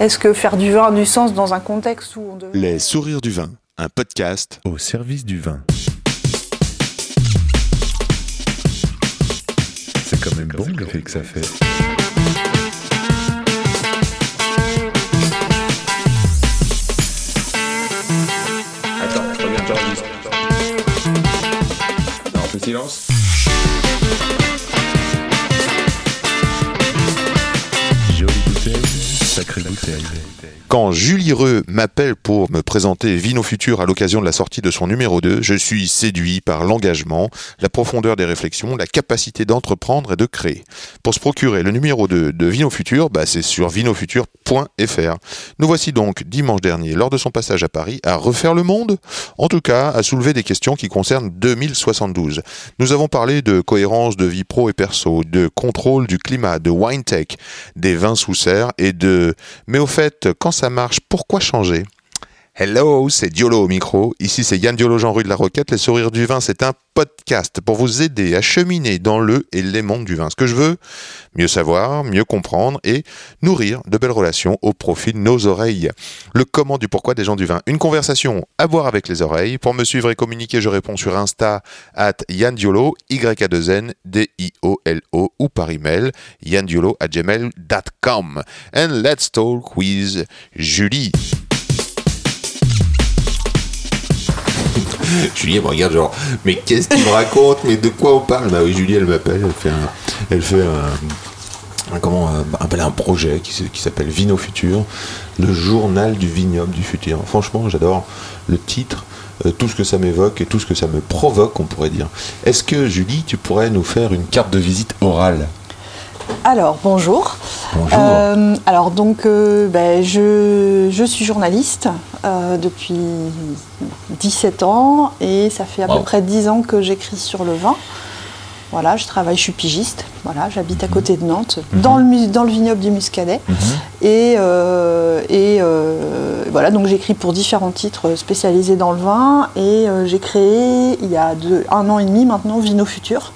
Est-ce que faire du vin a du sens dans un contexte où on devait... Les sourires du vin, un podcast au service du vin. C'est quand même bon l'effet que ça fait. Attends, reviens, t'enregistres. Non, on fait silence. Bouteille. Quand Julie Reux m'appelle pour me présenter Vino Futur à l'occasion de la sortie de son numéro 2, je suis séduit par l'engagement, la profondeur des réflexions, la capacité d'entreprendre et de créer. Pour se procurer le numéro 2 de Vino Futur, bah c'est sur vinofutur.fr. Nous voici donc dimanche dernier, lors de son passage à Paris, à refaire le monde, en tout cas à soulever des questions qui concernent 2072. Nous avons parlé de cohérence de vie pro et perso, de contrôle du climat, de wine tech, des vins sous serre et de mais au fait, quand ça marche, pourquoi changer? Hello, c'est Diolo au micro. Ici, c'est Yann Diolo, Jean-Rue de la Roquette. Les sourires du vin, c'est un podcast pour vous aider à cheminer dans le et les mondes du vin. Ce que je veux, mieux savoir, mieux comprendre et nourrir de belles relations au profit de nos oreilles. Le comment du pourquoi des gens du vin. Une conversation à boire avec les oreilles. Pour me suivre et communiquer, je réponds sur Insta at Yann Diolo, y a 2 n d i o l o ou par email yandiolo at gmail.com. And let's talk with Julie. Julie, me regarde genre, mais qu'est-ce qu'il me raconte? Mais de quoi on parle? Bah oui, Julie, elle m'appelle, elle fait un, comment, un, projet qui s'appelle Vino Futur, le journal du vignoble du futur. Franchement, j'adore le titre, euh, tout ce que ça m'évoque et tout ce que ça me provoque, on pourrait dire. Est-ce que Julie, tu pourrais nous faire une carte de visite orale? Alors, bonjour. Bonjour. Euh, alors, donc, euh, ben, je, je suis journaliste euh, depuis 17 ans et ça fait à Wow. peu près 10 ans que j'écris sur le vin. Voilà, je travaille, je suis pigiste. Voilà, j'habite à côté de Nantes, dans, le, dans le vignoble du Muscadet. Et, euh, et euh, voilà, donc j'écris pour différents titres spécialisés dans le vin. Et euh, j'ai créé, il y a deux- un an et demi maintenant, Vino Futur.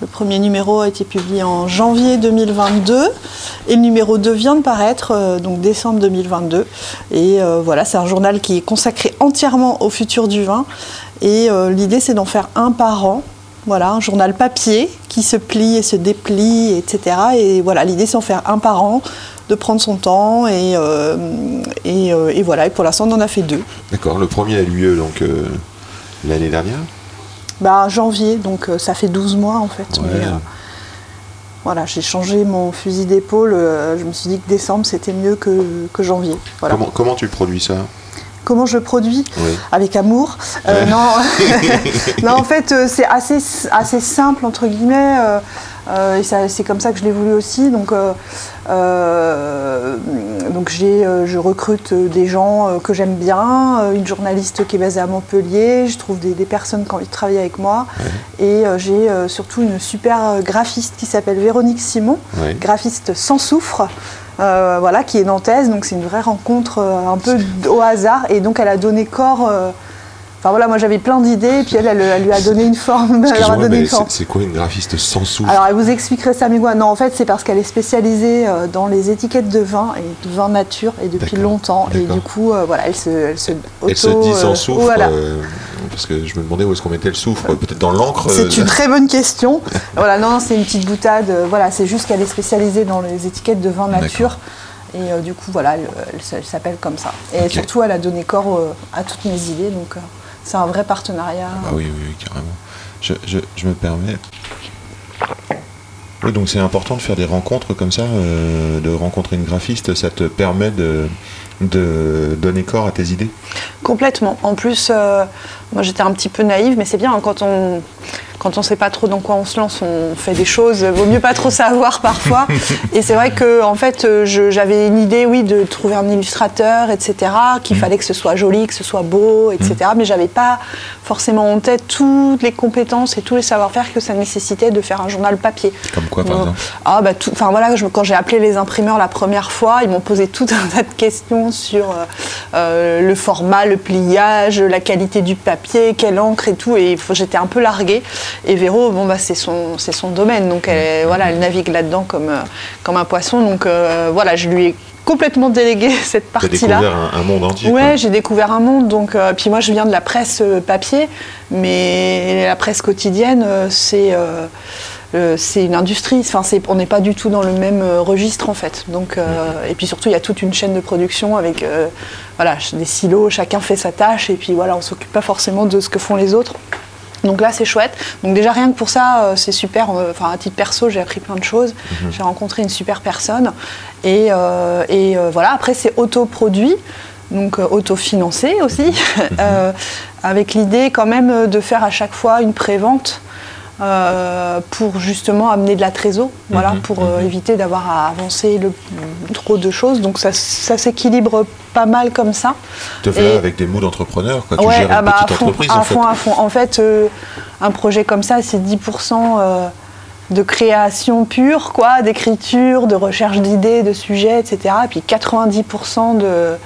Le premier numéro a été publié en janvier 2022. Et le numéro 2 vient de paraître, donc décembre 2022. Et voilà, c'est un journal qui est consacré entièrement au futur du vin. Et l'idée, c'est d'en faire un par an. Voilà, un journal papier qui se plie et se déplie, etc. Et voilà, l'idée c'est d'en faire un par an, de prendre son temps et, euh, et, euh, et voilà. Et pour l'instant, on en a fait deux. D'accord, le premier a eu lieu donc euh, l'année dernière? Bah, janvier, donc ça fait 12 mois en fait. Ouais. Mais, voilà, j'ai changé mon fusil d'épaule. je me suis dit que décembre c'était mieux que, que janvier. Voilà. Comment, comment tu produis ça? Comment je produis Oui. Avec amour. Euh, non. non, en fait, euh, c'est assez, assez simple, entre guillemets. Euh, et ça- c'est comme ça que je l'ai voulu aussi. Donc, euh, euh, donc j'ai, euh, je recrute des gens que j'aime bien, une journaliste qui est basée à Montpellier, je trouve des, des personnes qui ont envie de travailler avec moi. Et j'ai surtout une super graphiste qui s'appelle Véronique Simon, graphiste sans soufre. euh, voilà, qui est nantaise, donc c'est une vraie rencontre euh, un peu au hasard, et donc elle a donné corps. euh, Enfin voilà, moi j'avais plein d'idées, puis elle, elle, elle lui a donné une forme. C'est quoi une graphiste sans souffle Alors elle vous expliquerait ça, mais non, en fait c'est parce qu'elle est spécialisée euh, dans les étiquettes de vin et de vin nature et depuis longtemps, et du coup euh, voilà, elle se, elle se, Elle se dit sans euh, soufre, voilà. parce que je me demandais où est-ce qu'on mettait le soufre, peut-être dans l'encre. C'est une très bonne question. voilà, non, c'est une petite boutade. Voilà, c'est juste qu'elle est spécialisée dans les étiquettes de vin nature. Et euh, du coup, voilà, elle, elle s- elle s'appelle comme ça. Et surtout, elle a donné corps euh, à toutes mes idées. Donc, euh, c'est un vrai partenariat. Ah oui, oui, oui, carrément. Je, je, je me permets. Oui, donc c'est important de faire des rencontres comme ça, euh, de rencontrer une graphiste, ça te permet de, de donner corps à tes idées? Complètement. En plus, euh, moi j'étais un petit peu naïve, mais c'est bien hein, quand on quand on sait pas trop dans quoi on se lance, on fait des choses. Vaut mieux pas trop savoir parfois. Et c'est vrai que en fait, euh, je- j'avais une idée, oui, de trouver un illustrateur, etc. Qu'il fallait que ce soit joli, que ce soit beau, etc. Mais j'avais pas forcément en tête toutes les compétences et tous les savoir-faire que ça nécessitait de faire un journal papier. Comme quoi, par exemple Ah bah enfin voilà, je- quand j'ai appelé les imprimeurs la première fois, ils m'ont posé tout un tas de questions sur euh, euh, le format, le pliage, la qualité du papier, quelle encre et tout, et faut- j'étais un peu larguée. Et Véro, bon bah c'est son, c'est son domaine, donc elle, voilà, elle navigue là-dedans comme, euh, comme un poisson, donc euh, voilà, je lui ai complètement délégué cette partie-là. découvert un, un monde entier. Ouais, j'ai découvert un monde. Donc, euh, puis moi, je viens de la presse papier, mais la presse quotidienne, c'est euh, c'est une industrie. Enfin, c'est- on n'est pas du tout dans le même registre en fait. Donc, euh, et puis surtout, il y a toute une chaîne de production avec voilà des silos. Chacun fait sa tâche et puis voilà, on s'occupe pas forcément de ce que font les autres. Donc là, c'est chouette. Donc déjà, rien que pour ça, euh, c'est super. Enfin, à titre perso, j'ai appris plein de choses. J'ai rencontré une super personne. Et, euh, et, euh, voilà, après, c'est autoproduit, donc euh, autofinancé aussi, avec l'idée quand même de faire à chaque fois une prévente. Euh, pour justement amener de la trésor, voilà, Mhm, pour euh, éviter d'avoir à avancer le, trop de choses. Donc ça, ça s'équilibre pas mal comme ça. Te fais Et- avec des mots d'entrepreneur. quoi. Tu Ouais, gères une ah bah, petite à fond, entreprise à en fait. fond, à fond. En fait, euh, un projet comme ça, c'est 10% euh, de création pure, quoi, d'écriture, de recherche d'idées, de sujets, etc. Et puis 90% de,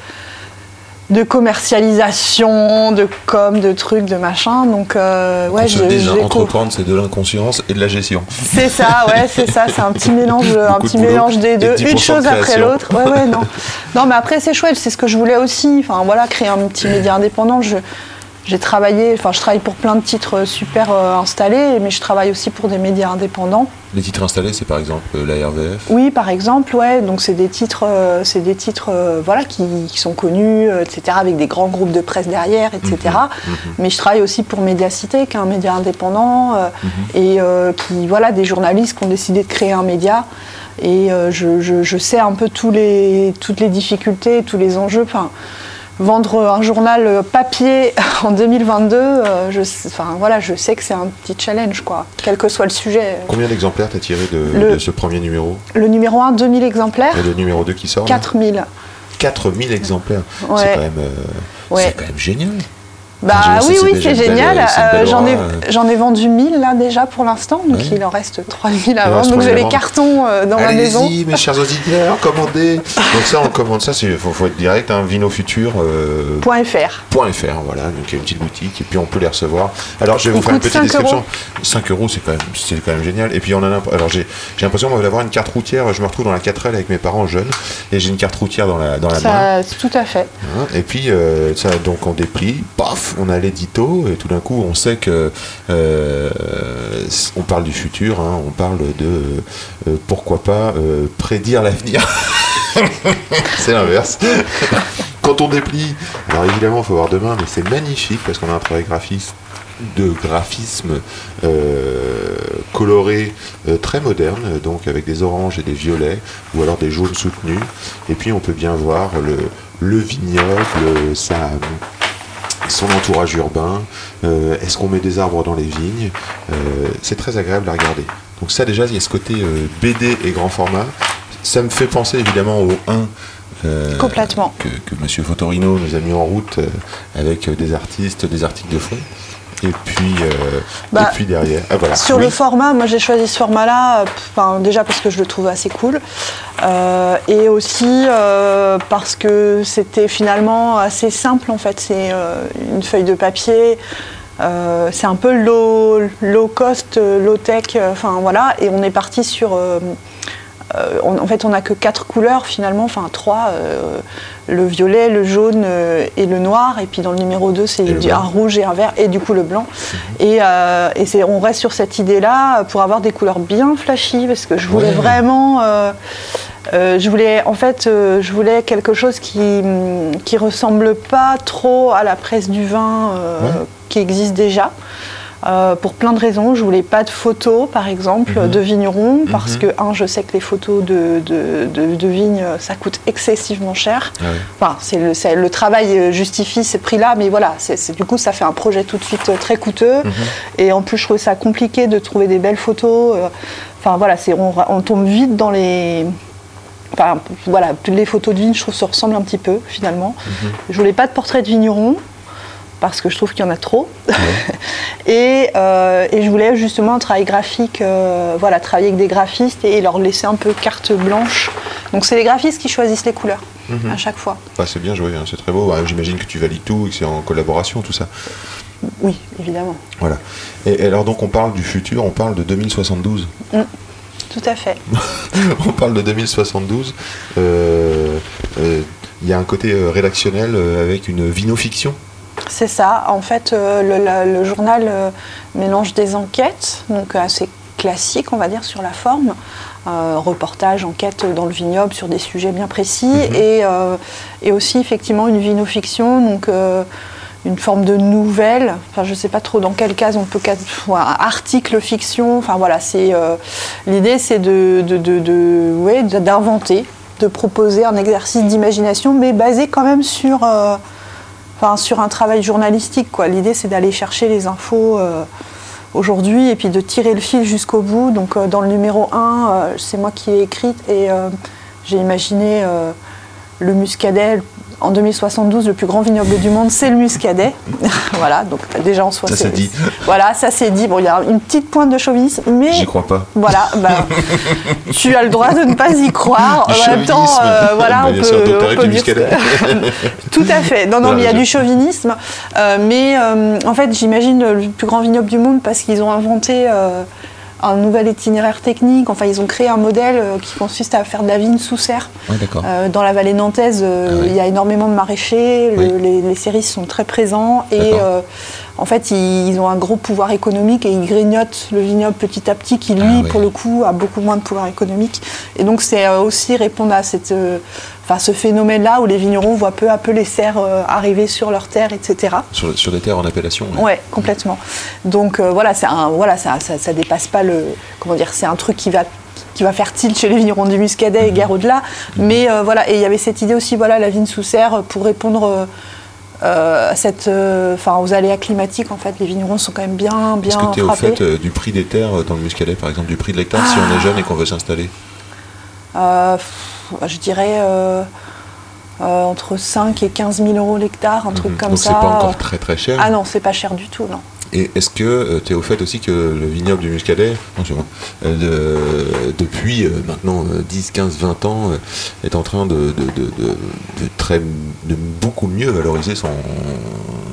de commercialisation, de com, de trucs, de machin. Donc, euh, ouais, je- découvre. entreprendre, c'est de l'inconscience et de la gestion. C'est ça, ouais, c'est ça, c'est un petit mélange, un de petit boulot mélange des deux, 10% une de chose après l'autre. Ouais, ouais, non. Non, mais après c'est chouette, c'est ce que je voulais aussi. Enfin voilà, créer un petit média indépendant. Je, j'ai travaillé, enfin je travaille pour plein de titres super euh, installés, mais je travaille aussi pour des médias indépendants. Les titres installés, c'est par exemple euh, la RVF. Oui, par exemple, ouais. Donc c'est des titres, euh, c'est des titres, euh, voilà, qui, qui sont connus, euh, etc., avec des grands groupes de presse derrière, etc. Mhm, Mais je travaille aussi pour Mediacité, qui est un média indépendant, euh, Mhm. et euh, qui, voilà, des journalistes qui ont décidé de créer un média. Et euh, je, je- je sais un peu tous les, toutes les difficultés, tous les enjeux. Enfin, vendre un journal papier en 2022, euh, je, sais- enfin, voilà, je sais que c'est un petit challenge, quoi, quel que soit le sujet. Combien d'exemplaires t'as tiré de, Le- de ce premier numéro? Le numéro 1, 2000 exemplaires. Et le numéro 2 qui sort là? 4000. 4000 exemplaires. Ouais. C'est quand, euh, Ouais. quand même génial. Bah je- oui, oui, c'est génial. Euh, J'en ai, aura, euh. j'en ai vendu 1000 là déjà pour l'instant, donc il en reste 3000 à vendre. Donc j'ai 3000 à les cartons euh, dans ma maison. Allez-y, mes chers auditeurs, commandez. Donc ça, on commande ça, il faut, faut être direct, hein, vinofutur. euh, Point .fr. .fr, voilà, donc il y a une petite boutique et puis on peut les recevoir. Alors je vais vous faire une petite 5 description. euros. 5 euros, c'est quand même, c'est quand même génial. Et puis on en a, alors j'ai, j'ai l'impression d'avoir une carte routière. Je me retrouve dans la 4L avec mes parents jeunes et j'ai une carte routière dans la dans la main. Ça, tout à fait. hein. et puis euh, ça, donc on déplie, paf, on a l'édito et tout d'un coup on sait que euh, on parle du futur, hein, on parle de euh, pourquoi pas euh, prédire l'avenir. c'est l'inverse. Quand on déplie, alors évidemment, il faut voir demain, mais c'est magnifique parce qu'on a un travail de graphisme coloré très moderne, donc avec des oranges et des violets, ou alors des jaunes soutenus. Et puis on peut bien voir le, le vignoble, sa, son entourage urbain, euh, est-ce qu'on met des arbres dans les vignes, Euh, c'est très agréable à regarder. Donc ça déjà, il y a ce côté euh, BD et grand format. Ça me fait penser évidemment au 1 euh, Complètement. que, que Monsieur Fotorino nous a mis en route euh, avec euh, des artistes, des articles de fond. Et puis, euh, Bah, et puis derrière. Ah, voilà. Sur Oui. le format, moi j'ai choisi ce format-là, euh, déjà parce que je le trouve assez cool, euh, et aussi euh, parce que c'était finalement assez simple en fait. C'est une feuille de papier, c'est un peu low, low cost, low tech, enfin voilà, et on est parti sur. Euh, on- en fait, on n'a que quatre couleurs finalement, enfin trois, euh, le violet, le jaune euh, et le noir. Et puis dans le numéro 2, c'est blanc. un rouge et un vert, et du coup le blanc. Et, euh, et on reste sur cette idée-là pour avoir des couleurs bien flashy, parce que je voulais Ouais. vraiment. euh, je voulais, en fait, euh, je voulais quelque chose qui qui ressemble pas trop à la presse du vin euh, Ouais. qui existe déjà. Euh, pour plein de raisons. Je voulais pas de photos, par exemple, Mhm. de vignerons, parce Mhm. que, un, je sais que les photos de, de, de- de vignes, ça coûte excessivement cher. Ah. Enfin, c'est le, le travail euh, justifie ces prix-là, mais voilà, c'est, du coup, ça fait un projet tout de suite euh, très coûteux. Mhm. Et en plus, je trouve ça compliqué de trouver des belles photos. Enfin, voilà, c'est, on, on tombe vite dans les. Enfin, voilà, toutes les photos de vignes, je trouve, se ressemblent un petit peu, finalement. Je voulais pas de portrait de vigneron, parce que je trouve qu'il y en a trop. et, euh, et je voulais justement un travail graphique, euh, voilà, travailler avec des graphistes et leur laisser un peu carte blanche. Donc c'est les graphistes qui choisissent les couleurs Mhm. à chaque fois. Bah, c'est bien joué, hein, c'est très beau. Bah, J'imagine que tu valides tout et que c'est en collaboration, tout ça. Oui, évidemment. Voilà. Et, et alors, donc, on parle du futur, on parle de 2072. Tout à fait. on parle de 2072. Euh, euh, il y a un côté rédactionnel avec une vinofiction. C'est ça. En fait, euh, le, la- le journal euh, mélange des enquêtes, donc assez classiques, on va dire, sur la forme. Euh, reportage, enquête dans le vignoble sur des sujets bien précis. et, euh, et aussi, effectivement, une vinofiction, donc euh, une forme de nouvelle. Enfin, je ne sais pas trop dans quelle case on peut. article fiction. Enfin, voilà, c'est. euh, L'idée, c'est de, de, de- de- ouais, de- d'inventer, de proposer un exercice d'imagination, mais basé quand même sur. Euh, sur un travail journalistique. Quoi. L'idée, c'est d'aller chercher les infos euh, aujourd'hui et puis de tirer le fil jusqu'au bout. Donc, euh, dans le numéro 1, c'est moi qui ai écrit et euh, j'ai imaginé euh, le muscadet. En 2072, le plus grand vignoble du monde, c'est le muscadet. voilà, donc déjà en soi, Ça, c'est dit. Voilà, ça c'est dit. Bon, il y a une petite pointe de chauvinisme, mais J'y crois pas. voilà, bah, tu as le droit de ne pas y croire. Du en même temps, euh, voilà, on peut, sûr, on peut du dire Tout à fait. Non, non, Voilà, mais il y a je- du chauvinisme. Euh, mais euh, en fait, j'imagine le plus grand vignoble du monde parce qu'ils ont inventé un nouvel itinéraire technique. Enfin, ils ont créé un modèle euh, qui consiste à faire de la vigne sous serre. Ouais. Euh, dans la vallée nantaise, euh, Ah il y a énormément de maraîchers, le- les, les céristes sont très présents et euh, en fait ils, ils ont un gros pouvoir économique et ils grignotent le vignoble petit à petit qui lui Ah oui. pour le coup a beaucoup moins de pouvoir économique et donc c'est aussi répondre à cette, enfin, ce phénomène-là où les vignerons voient peu à peu les serres euh, arriver sur leurs terres, etc. Sur, sur des terres en appellation. ouais. Ouais, complètement. Donc euh, voilà, c'est un, voilà, ça, ça, ça dépasse pas le, comment dire, c'est un truc qui va qui va faire tilt chez les vignerons du Muscadet et guère au-delà. Mais euh, voilà, et il y avait cette idée aussi, voilà, la vigne sous serre pour répondre euh, à cette, euh, enfin, aux aléas climatiques. En fait, les vignerons sont quand même bien, Est-ce bien que tu es au fait euh, du prix des terres dans le muscadet, par exemple, du prix de l'hectare, si on est jeune et qu'on veut s'installer je dirais euh, euh, entre 5 et 15 000 euros l'hectare, un truc Mhm. comme Donc ça. c'est pas encore très très cher. Ah non, c'est pas cher du tout, non. Et est-ce que tu es au fait aussi que le vignoble du Muscadet, non, euh, de- depuis euh, maintenant euh, 10, 15, 20 ans, euh, est en train de, de, de- très, de beaucoup mieux valoriser son,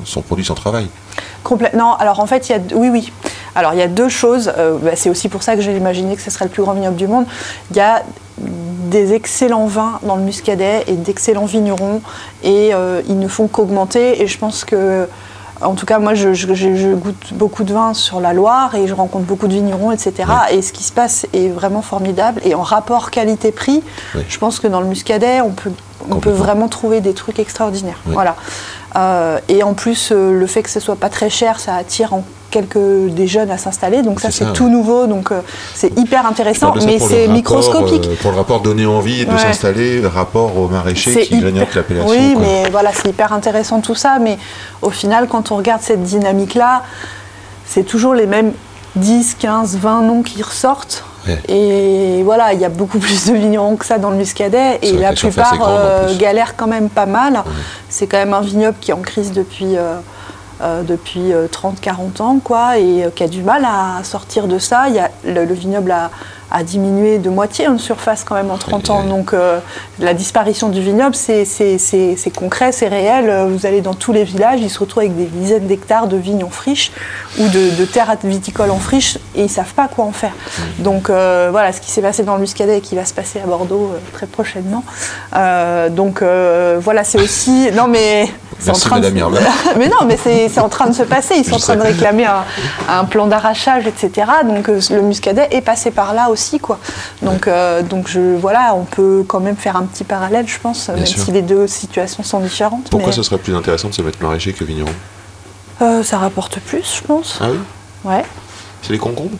son produit, son travail? Complètement. Alors en fait, il y a oui, oui. Alors il y a deux choses. Euh, bah, c'est aussi pour ça que j'ai imaginé que ce serait le plus grand vignoble du monde. Il y a des excellents vins dans le Muscadet et d'excellents vignerons et euh, ils ne font qu'augmenter. Et je pense que, en tout cas, moi, je, je- je- je goûte beaucoup de vins sur la Loire et je rencontre beaucoup de vignerons, etc. Et ce qui se passe est vraiment formidable. Et en rapport qualité-prix, je pense que dans le Muscadet, on peut, on peut vraiment trouver des trucs extraordinaires. Voilà. Euh, et en plus, euh, le fait que ce soit pas très cher, ça attire en quelques des jeunes à s'installer. Donc ça, C'est tout ouais. nouveau. Donc euh, c'est hyper intéressant, mais c'est microscopique. euh, pour le rapport donner envie de Ouais. s'installer, rapport aux maraîchers qui hyper- grignotent l'appellation. Oui, quoi. mais voilà, c'est hyper intéressant tout ça. Mais au final, quand on regarde cette dynamique-là, c'est toujours les mêmes 10, 15, 20 noms qui ressortent. Ouais. Et voilà, il y a beaucoup plus de vignerons que ça dans le Muscadet. Et la plupart euh, galèrent quand même pas mal. C'est quand même un vignoble qui est en crise depuis, euh, euh, depuis 30-40 ans, quoi, et euh, qui a du mal à sortir de ça. Il y a, le, le vignoble a, a diminué de moitié en surface quand même en 30 ans. Donc euh, la disparition du vignoble, c'est concret, c'est réel. Euh, Vous allez dans tous les villages, ils se retrouvent avec des dizaines d'hectares de vignes en friche ou de, de terres viticoles en friche et ils savent pas quoi en faire. Donc euh, voilà ce qui s'est passé dans le Muscadet et qui va se passer à Bordeaux euh, très prochainement. Euh, donc euh, voilà, c'est aussi. Non mais. C'est Merci, en train de- mais non, mais c'est en train de se passer. Ils sont en train de réclamer un, un plan d'arrachage, etc. Donc euh, le Muscadet est passé par là aussi, quoi. Donc, euh, donc je, voilà, on peut quand même faire un petit parallèle, je pense, même sûr. si les deux situations sont différentes. Pourquoi mais, ce serait plus intéressant de se mettre maraîcher que vigneron? Euh, Ça rapporte plus, je pense. Ah oui? Ouais. C'est les concombres?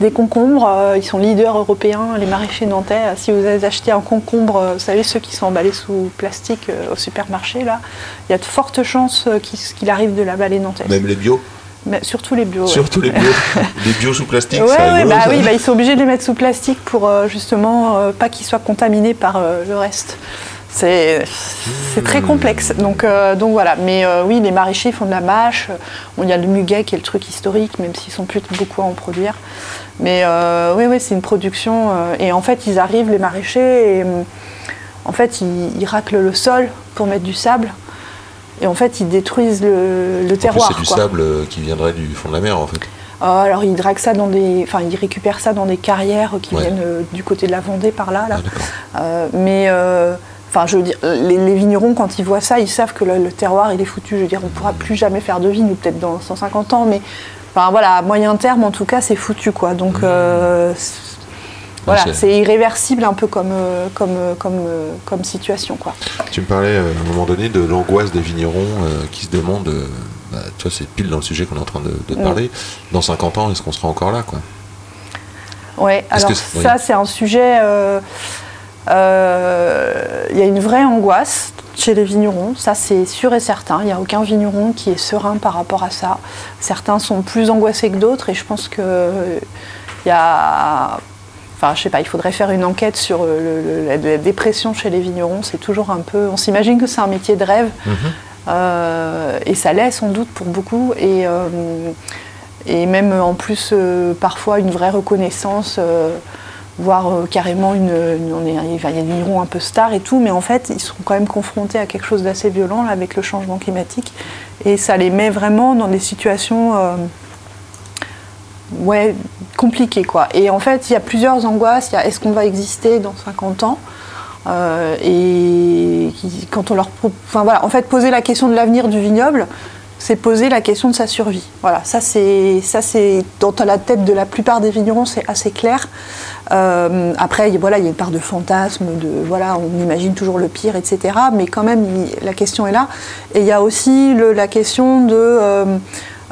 Des concombres, euh, ils sont leaders européens, les maraîchers nantais. Euh, Si vous avez acheté un concombre, euh, vous savez, ceux qui sont emballés sous plastique euh, au supermarché, là, il y a de fortes chances qu'il arrive de la vallée nantaise. Même les bio Mais surtout les bio. ouais. Surtout les bio. les bio sous plastique, Ouais, bah oui, bah, ils sont obligés de les mettre sous plastique pour justement pas qu'ils soient contaminés par le reste. C'est très complexe. Donc, euh, donc voilà. Mais euh, oui, les maraîchers font de la mâche. Bon, Il y a le muguet qui est le truc historique, même s'ils sont plus beaucoup à en produire. Mais euh, oui, oui, c'est une production. et en fait, ils arrivent, les maraîchers, et hum, en fait, ils, ils raclent le sol pour mettre du sable. Et en fait, ils détruisent le, le terroir. c'est du sable qui viendrait du fond de la mer, en fait. Alors ils draguent ça dans des, enfin ils récupèrent ça dans des carrières qui Ouais. viennent du côté de la Vendée par là. là. Ah, mais Enfin, je veux dire, les, les vignerons, quand ils voient ça, ils savent que le, le terroir, il est foutu. Je veux dire, on ne pourra plus jamais faire de vigne, ou peut-être dans 150 ans, mais enfin, voilà, à moyen terme, en tout cas, c'est foutu, quoi. Donc, euh, c'est- voilà, c'est- irréversible un peu comme, euh, comme, euh, comme, euh, comme situation, quoi. Tu me parlais euh, à un moment donné de l'angoisse des vignerons euh, qui se demandent, euh, bah, tu vois, c'est pile dans le sujet qu'on est en train de, de Mm. parler. Dans 50 ans, est-ce qu'on sera encore là, quoi? Ouais, alors ça, oui. c'est un sujet. Euh, euh, Il y a une vraie angoisse chez les vignerons, ça c'est sûr et certain. Il n'y a aucun vigneron qui est serein par rapport à ça. Certains sont plus angoissés que d'autres et je pense que il y a. Enfin, je sais pas, il faudrait faire une enquête sur le- le- la, la dépression chez les vignerons. C'est toujours un peu. On s'imagine que c'est un métier de rêve. Euh, et ça l'est sans doute pour beaucoup. Et, euh, et même en plus, euh, parfois, une vraie reconnaissance, voire euh, carrément une. on est, il y a des vignerons un peu stars et tout, mais en fait, ils sont quand même confrontés à quelque chose d'assez violent là, avec le changement climatique. Et ça les met vraiment dans des situations. euh, ouais, compliquées quoi. Et en fait, il y a plusieurs angoisses. Il y a est-ce qu'on va exister dans 50 ans? Euh, et quand on leur enfin voilà en fait poser la question de l'avenir du vignoble c'est poser la question de sa survie voilà ça c'est ça c'est dans la tête de la plupart des vignerons c'est assez clair Euh, après voilà il y a une part de fantasme de voilà on imagine toujours le pire etc mais quand même la question est là. Et il y a aussi la question de euh,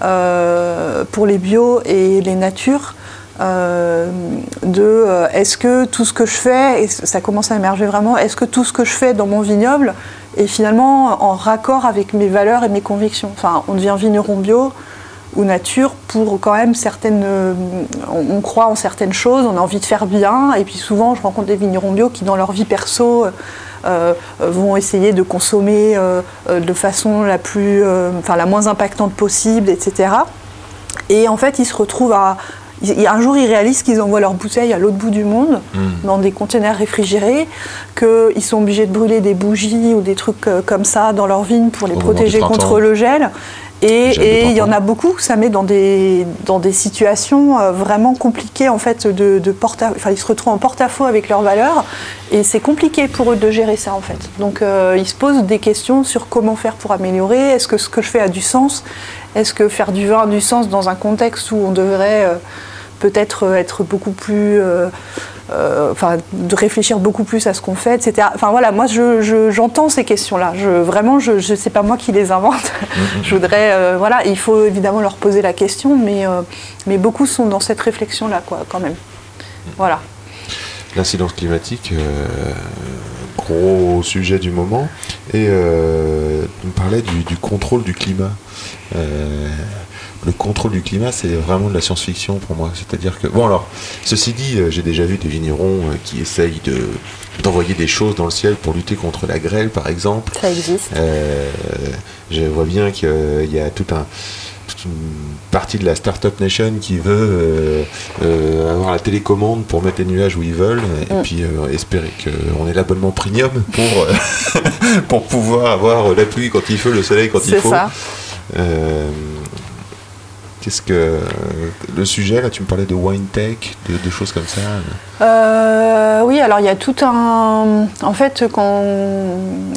euh, pour les bio et les natures de est-ce que tout ce que je fais, et ça commence à émerger vraiment, est-ce que tout ce que je fais dans mon vignoble est finalement en raccord avec mes valeurs et mes convictions? Enfin, on devient vigneron bio ou nature pour quand même certaines. on, croit en certaines choses, on a envie de faire bien, et puis souvent je rencontre des vignerons bio qui, dans leur vie perso, euh, euh, vont essayer de consommer euh, de façon la plus, euh, enfin la moins impactante possible, etc. Et en fait, ils se retrouvent à. Un jour, ils réalisent qu'ils envoient leurs bouteilles à l'autre bout du monde, dans des conteneurs réfrigérés, qu'ils sont obligés de brûler des bougies ou des trucs comme ça dans leurs vignes pour les Au protéger contre le gel. Et il y en a beaucoup, ça met dans des, dans des situations euh, vraiment compliquées en fait de, de porte à- enfin ils se retrouvent en porte-à-faux avec leurs valeurs et c'est compliqué pour eux de gérer ça en fait. Donc euh, ils se posent des questions sur comment faire pour améliorer, est-ce que ce que je fais a du sens, est-ce que faire du vin a du sens dans un contexte où on devrait euh, peut-être être beaucoup plus euh, enfin, de réfléchir beaucoup plus à ce qu'on fait, etc. Enfin voilà, moi je- je- j'entends ces questions-là. Je, vraiment, je, je sais pas moi qui les invente. je voudrais, euh, voilà, il faut évidemment leur poser la question, mais, euh, mais beaucoup sont dans cette réflexion-là, quoi, quand même. Voilà. L'incidence climatique, euh, gros sujet du moment. Et euh, on parlait du, du contrôle du climat. Euh, le contrôle du climat, c'est vraiment de la science-fiction pour moi. C'est-à-dire que, bon alors, ceci dit, euh, j'ai déjà vu des vignerons euh, qui essayent de d'envoyer des choses dans le ciel pour lutter contre la grêle, par exemple. Ça existe. Euh, je vois bien qu'il y a tout un, toute une partie de la Startup Nation qui veut euh, euh, avoir la télécommande pour mettre les nuages où ils veulent et Mm. puis euh, espérer qu'on ait l'abonnement premium pour, pour pouvoir avoir la pluie quand il faut, le soleil quand il faut. ça. Qu'est-ce que le sujet là Tu me parlais de wine tech, de, choses comme ça. Euh, oui, alors il y a tout un. En fait, quand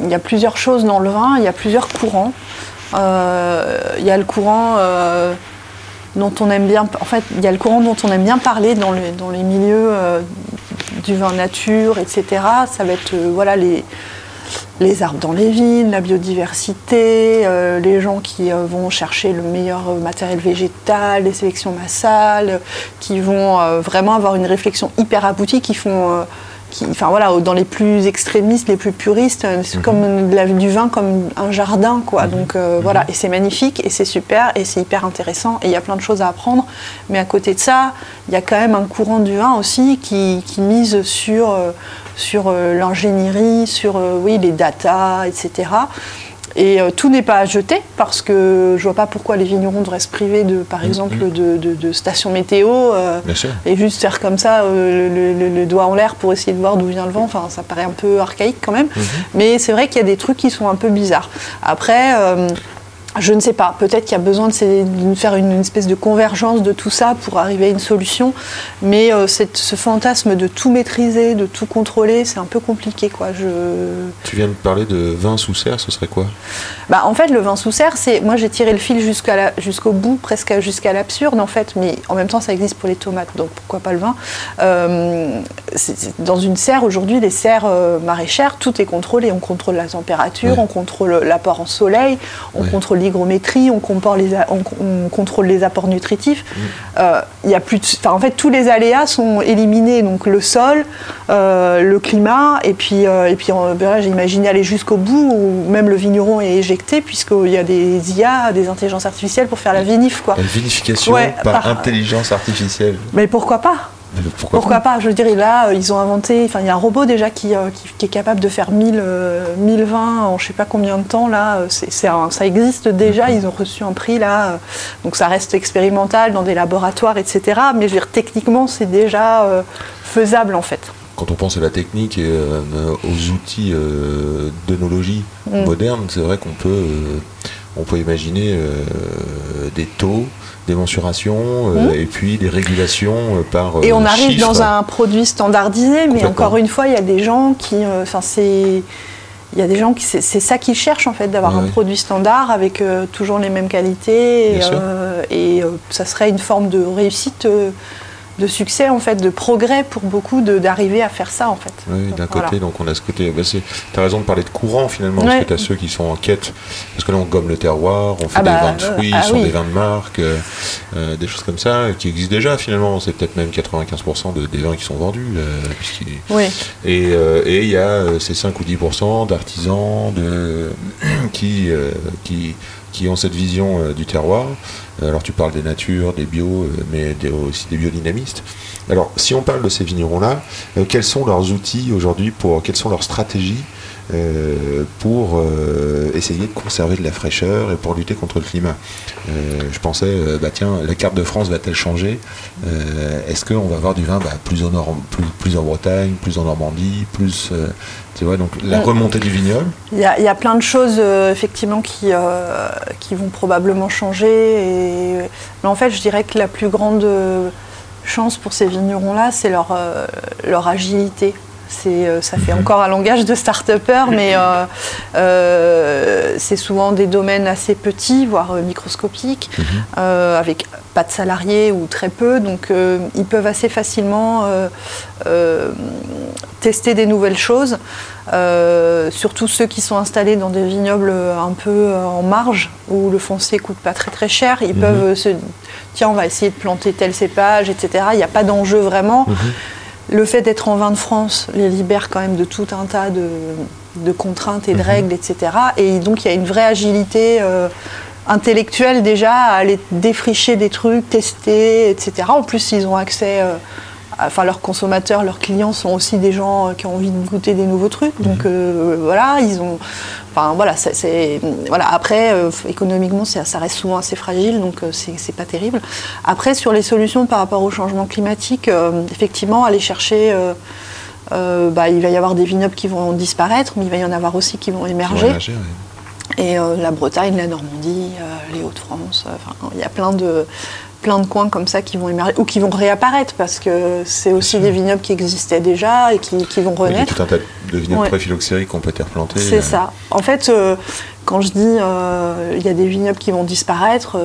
il y a plusieurs choses dans le vin, il y a plusieurs courants. Euh, il y a le courant euh, dont on aime bien. En fait, il y a le courant dont on aime bien parler dans les, dans les milieux du vin nature, etc. Ça va être voilà les les arbres dans les vignes, la biodiversité, euh, les gens qui euh, vont chercher le meilleur euh, matériel végétal, les sélections massales, qui vont euh, vraiment avoir une réflexion hyper aboutie, qui font, qui, enfin voilà, dans les plus extrémistes, les plus puristes, c'est comme de la- du vin comme un jardin, quoi. Donc euh, voilà, et c'est magnifique, et c'est super, et c'est hyper intéressant, et il y a plein de choses à apprendre. Mais à côté de ça, il y a quand même un courant du vin aussi qui, qui mise sur euh, sur euh, l'ingénierie, sur euh, oui, les data, etc. Et euh, tout n'est pas à jeter parce que je vois pas pourquoi les vignerons devraient se priver de, par exemple, de, de- de stations météo euh, et juste faire comme ça euh, le, le- le doigt en l'air pour essayer de voir d'où vient le vent. Enfin, ça paraît un peu archaïque quand même. Mais c'est vrai qu'il y a des trucs qui sont un peu bizarres. Après. euh, je ne sais pas, peut-être qu'il y a besoin de, faire une, espèce de convergence de tout ça pour arriver à une solution, mais euh, cette- ce fantasme de tout maîtriser, de tout contrôler, c'est un peu compliqué. Quoi. Je... Tu viens de parler de vin sous serre, ce serait quoi? Bah, en fait, le vin sous serre, c'est. Moi, j'ai tiré le fil jusqu'au bout, presque jusqu'à l'absurde, en fait, mais en même temps, ça existe pour les tomates, donc pourquoi pas le vin? Euh, Dans une serre, aujourd'hui, les serres euh, maraîchères, tout est contrôlé. On contrôle la température, Ouais. on contrôle l'apport en soleil, on Ouais. contrôle l'hygrométrie, on, contrôle les apports nutritifs. Euh, il y a plus de- en fait, tous les aléas sont éliminés, donc le sol, euh, le climat, et puis, euh, et puis ben là, j'ai imaginé aller jusqu'au bout où même le vigneron est éjecté, puisqu'il y a des IA, des intelligences artificielles pour faire la vinif. Quoi. La vinification Ouais, par par- intelligence artificielle. Mais pourquoi pas? Pourquoi, pourquoi pas Je dirais là, euh, ils ont inventé. Enfin, il y a un robot déjà qui, euh, qui, qui est capable de faire 1000, euh, 1000 vins en je sais pas combien de temps. Là, euh, un- ça existe déjà. Ils ont reçu un prix là. euh, Donc ça reste expérimental dans des laboratoires, etc. Mais je veux dire, techniquement, c'est déjà euh, faisable en fait. Quand on pense à la technique et euh, aux outils euh, d'œnologie Mm. moderne, c'est vrai qu'on peut, euh, on peut imaginer euh, des taux, des mensurations euh, et puis des régulations euh, par Mm. Et euh, on arrive chiffres. dans un produit standardisé, mais encore une fois, il y a des gens qui, euh, enfin, c'est, il y a des gens qui, c'est, ça qu'ils cherchent en fait, d'avoir Ouais, un produit standard avec euh, toujours les mêmes qualités, et, euh, euh, ça serait une forme de réussite, euh, de succès en fait, de progrès pour beaucoup de, d'arriver à faire ça en fait. Oui, d'un voilà. côté, donc on a ce côté. Bah tu as raison de parler de courant finalement, parce Ouais. que tu as ceux qui sont en quête. Parce que là, on gomme le terroir, on fait Ah des bah, vins de euh, fruits, ah sur oui. des vins de marque, euh, euh, des choses comme ça, qui existent déjà finalement. C'est peut-être même 95% de, des vins qui sont vendus. Oui. Et et il y a ces 5 ou 10% d'artisans de, qui, qui, qui ont cette vision du terroir. Alors tu parles des natures, des bio, euh, mais aussi des biodynamistes. Alors si on parle de ces vignerons-là, euh, quels sont leurs outils aujourd'hui pour, quelles sont leurs stratégies euh, pour euh, essayer de conserver de la fraîcheur et pour lutter contre le climat. Euh, je pensais, bah tiens, la carte de France va-t-elle changer? Est-ce qu'on va avoir du vin bah, plus, en Bretagne, plus en Normandie, plus... tu vois, donc la remontée du vignoble, Il y, a, il y a plein de choses euh, effectivement qui, euh, qui vont probablement changer. Et... Mais en fait, je dirais que la plus grande chance pour ces vignerons-là, c'est leur, euh, leur agilité. C'est, euh, ça fait encore un langage de start-upper, mais euh, euh, c'est souvent des domaines assez petits, voire microscopiques, euh, avec pas de salariés ou très peu. Donc ils peuvent assez facilement tester des nouvelles choses. Surtout ceux qui sont installés dans des vignobles un peu en marge où le foncier coûte pas très très cher, ils Mhm. peuvent se tiens on va essayer de planter tel cépage, etc. Il n'y a pas d'enjeu vraiment. Mhm. Le fait d'être en vin de France les libère quand même de tout un tas de, de contraintes et de Mhm. règles, etc. Et donc il y a une vraie agilité euh, intellectuelle déjà à aller défricher des trucs, tester, etc. En plus ils ont accès euh, enfin leurs consommateurs, leurs clients sont aussi des gens euh, qui ont envie de goûter des nouveaux trucs. Donc euh, voilà, ils ont. Enfin voilà, c'est- voilà. Après, euh, économiquement, ça, ça reste souvent assez fragile, donc euh, c'est pas terrible. Après, sur les solutions par rapport au changement climatique, effectivement, aller chercher. bah, il va y avoir des vignobles qui vont disparaître, mais il va y en avoir aussi qui vont qui vont émerger. Et la Bretagne, la Normandie, les Hauts-de-France, il y a plein de, plein de coins comme ça qui vont émerger ou qui vont réapparaître parce que c'est aussi des vignobles qui existaient déjà et qui, qui vont Oui, il y a renaître. tout un tas de vignobles Ouais. pré-phylloxériques qui ont pas été replantés. C'est euh, ça. En fait, euh, quand je dis euh, il y a des vignobles qui vont disparaître,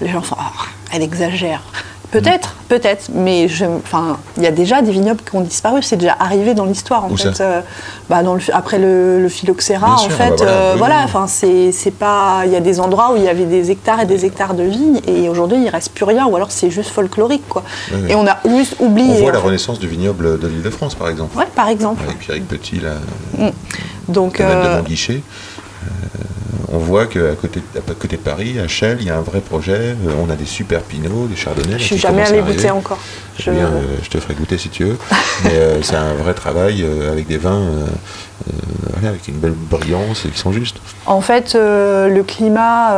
les gens font Ah, elle exagère. Peut-être, peut-être, mais je, enfin, il y a déjà des vignobles qui ont disparu. C'est déjà arrivé dans l'histoire, en Où fait. Euh, bah, dans le, après le, le phylloxéra, Bien en sûr, fait, bah voilà, euh, oui, voilà. oui. Enfin, c'est, c'est pas. Il y a des endroits où il y avait des hectares et des hectares de vignes, et aujourd'hui, il reste plus rien, ou alors c'est juste folklorique, quoi. Oui. Et on a juste oublié. On voit la renaissance du vignoble de l'île de France, par exemple. Ouais, par exemple. Avec Pierrick Petit, là, Donc, domaine de euh, Montguichet. On voit qu'à côté, à côté de Paris, à Chelles, il y a un vrai projet. Euh, On a des super pinots, des chardonnays. je suis jamais arriver. goûter encore. Je- Eh bien, euh, je te ferai goûter si tu veux. Mais euh, c'est un vrai travail avec des vins avec une belle brillance et qui sont justes. En fait, le climat,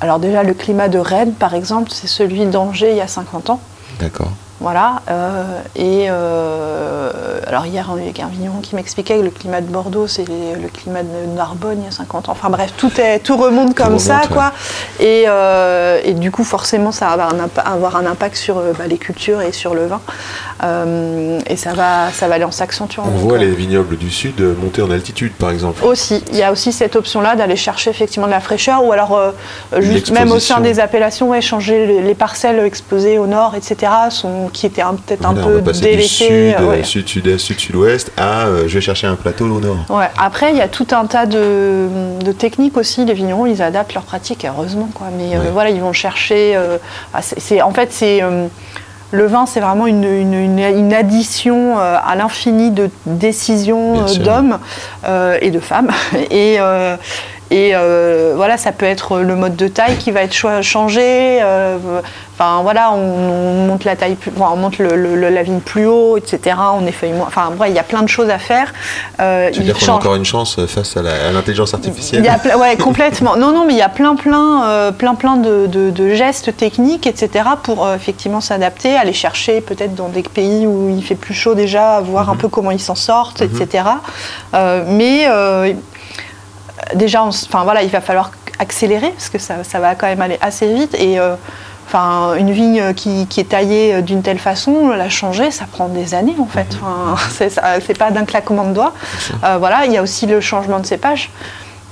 alors déjà le climat de Rennes par exemple, c'est celui d'Angers il y a 50 ans. D'accord. Voilà. euh, et euh, alors hier, il y a un vigneron qui m'expliquait que le climat de Bordeaux, c'est le climat de Narbonne il y a 50 ans. Enfin bref, tout, est, tout remonte comme remonte, ça, ouais. quoi. Et, euh, et du coup, forcément, ça va avoir un, impact sur bah, les cultures et sur le vin. Et ça va, ça va aller en s'accentuant. On voit les vignobles du sud monter en altitude, par exemple. aussi, il y a aussi cette option-là d'aller chercher effectivement de la fraîcheur ou alors juste même au sein des appellations, ouais, changer les, les parcelles exposées au nord, etc., sont, qui étaient un- peut-être un Voilà, peu délaissées. du sud, euh, euh, ouais. sud, sud-ouest à euh, je vais chercher un plateau au nord. Ouais. Après, il y a tout un tas de, de techniques aussi. Les vignerons, ils adaptent leurs pratiques, heureusement. Quoi. Mais euh, voilà, ils vont chercher. euh, ah, en fait, c'est le vin, c'est vraiment une, une- une- une addition à l'infini de décisions d'hommes et de femmes. Et, et euh, voilà, ça peut être le mode de taille qui va être changé. euh, Enfin voilà, on, on monte la taille, plus, enfin, on monte le- le- la vigne plus haut, etc. On effeuille moins. Enfin bref, il y a plein de choses à faire. Euh, Tu veux il dire qu'on a encore une chance face à l'intelligence artificielle il y a ouais, complètement. Non, non, mais il y a plein, plein, euh, plein, plein de, de- de gestes techniques, etc., pour euh, effectivement s'adapter, aller chercher peut-être dans des pays où il fait plus chaud déjà, voir un peu comment ils s'en sortent, etc. Euh, mais euh, déjà, enfin voilà, il va falloir accélérer parce que ça, ça va quand même aller assez vite et euh, Enfin, une vigne qui, qui est taillée d'une telle façon, la changer, ça prend des années en fait. Enfin, c'est ça- c'est pas d'un claquement de doigts. Euh, voilà, il y a aussi le changement de cépage.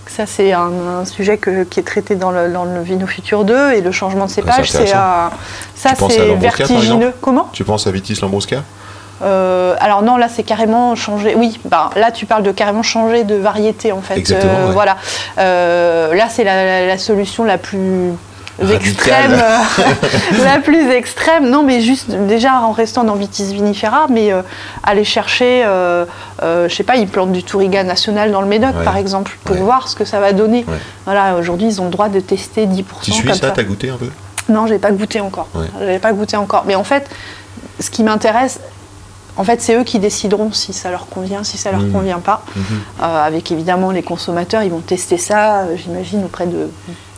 Ça, c'est un, un sujet que- qui est traité dans le, dans le Vino Futur 2 et le changement de cépage, c'est ça, c'est vertigineux. Comment? Tu penses à Vitis Lambrusca Euh, Alors non, là, c'est carrément changer. Oui, ben, là, tu parles de carrément changer de variété en fait. Exactement, Euh, ouais. Voilà. Euh, là, c'est la, la- la solution la plus Radicale. extrême, la plus extrême. Non, mais juste déjà en restant dans Vitis vinifera, mais aller chercher, je sais pas, ils plantent du Touriga national dans le Médoc, Ouais. par exemple, pour Ouais. voir ce que ça va donner. Voilà, aujourd'hui, ils ont le droit de tester 10% Tu suis comme ça. T'as goûté un peu? Non, j'ai pas goûté encore. J'avais pas goûté encore. Mais en fait, ce qui m'intéresse, en fait, c'est eux qui décideront si ça leur convient, si ça leur Mhm. convient pas. Euh, avec évidemment les consommateurs, ils vont tester ça, euh, j'imagine, auprès de.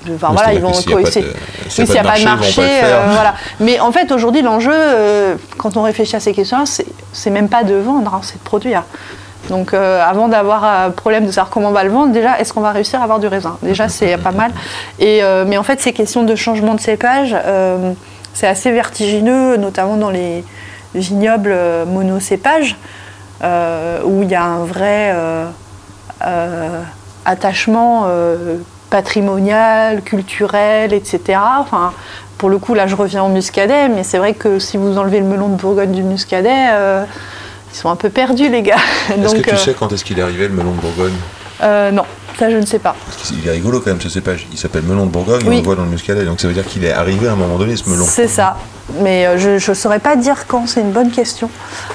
de- enfin, Oui, voilà, ils vont s'il a n'y a pas de marché, euh, voilà. Mais en fait, aujourd'hui, l'enjeu, euh, quand on réfléchit à ces questions-là, c'est, même pas de vendre, hein, c'est de produire. Donc, avant d'avoir un problème de savoir comment on va le vendre, déjà, est-ce qu'on va réussir à avoir du raisin? Déjà, c'est pas mal. Et, mais en fait, ces questions de changement de cépage, c'est assez vertigineux, notamment dans les vignobles euh, monocépages, euh, où il y a un vrai euh, attachement patrimonial, culturel, etc. Enfin, pour le coup, là, je reviens au muscadet, mais c'est vrai que si vous enlevez le melon de Bourgogne du muscadet, euh, ils sont un peu perdus, les gars. Est-ce que tu euh, sais quand est-ce qu'il est arrivé le melon de Bourgogne? euh, non, ça, je ne sais pas. Parce qu'il est rigolo quand même ce cépage. Il s'appelle melon de Bourgogne, Oui. on le voit dans le muscadet, donc ça veut dire qu'il est arrivé à un moment donné ce melon. C'est ça. Mais euh, je ne saurais pas dire quand, c'est une bonne question.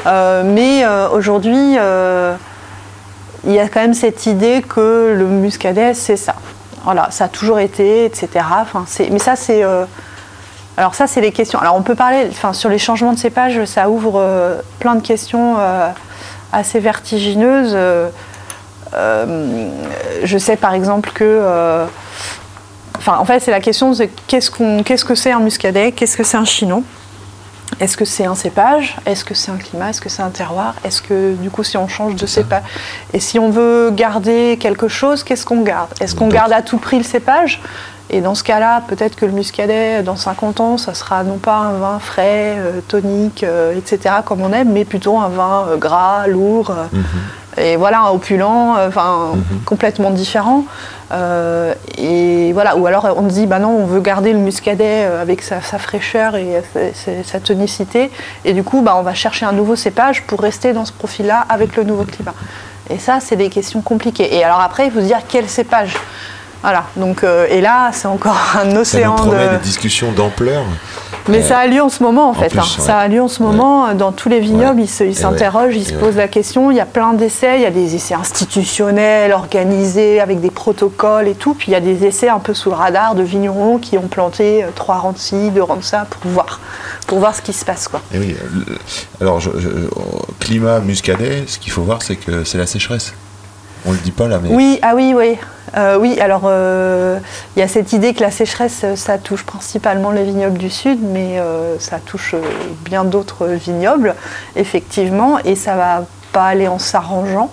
Euh, mais euh, aujourd'hui, il y a quand même cette idée que le muscadet, c'est ça. Voilà, ça a toujours été, etc. Enfin, mais ça, c'est. alors, ça, c'est les questions. Alors, on peut parler, enfin, sur les changements de cépage, ça ouvre plein de questions assez vertigineuses. Je sais par exemple que. Enfin, en fait, c'est la question de qu'est-ce qu'on, qu'est-ce que c'est un muscadet, qu'est-ce que c'est un chinon, est-ce que c'est un cépage, est-ce que c'est un climat, est-ce que c'est un terroir, est-ce que du coup, si on change de cépage, et si on veut garder quelque chose, qu'est-ce qu'on garde? Est-ce qu'on garde à tout prix le cépage? Et dans ce cas-là, peut-être que le muscadet, dans 50 ans, ça sera non pas un vin frais, euh, tonique, euh, etc., comme on aime, mais plutôt un vin euh, gras, lourd. Mhm. Et voilà, un opulent, euh, enfin complètement différent. Euh, et voilà, ou alors on dit bah non, on veut garder le muscadet euh, avec sa, sa fraîcheur et sa, tonicité, et du coup bah on va chercher un nouveau cépage pour rester dans ce profil-là avec le nouveau climat. Et ça, c'est des questions compliquées. Et alors après, il faut se dire quel cépage? Voilà, donc euh, et là, c'est encore un Ça nous océan promet de. des discussions d'ampleur. Mais ça a lieu en ce moment en, fait. plus, hein. ouais. Ça a lieu en ce moment dans tous les vignobles. Ouais. Ils ils s'interrogent, ouais. ils se posent la question. Il y a plein d'essais. Il y a des essais institutionnels, organisés, avec des protocoles et tout. Puis il y a des essais un peu sous le radar de vignerons qui ont planté euh, trois rangs de ci, deux rangs de ça pour voir, pour voir ce qui se passe. Quoi. Et oui, euh, alors, je- climat muscadet, ce qu'il faut voir, c'est que c'est la sécheresse. On le dit pas là, mais Oui, ah oui, oui. Euh, oui, alors euh, il y a cette idée que la sécheresse, euh, ça touche principalement les vignobles du sud, mais ça touche bien d'autres vignobles, effectivement, et ça va pas aller en s'arrangeant.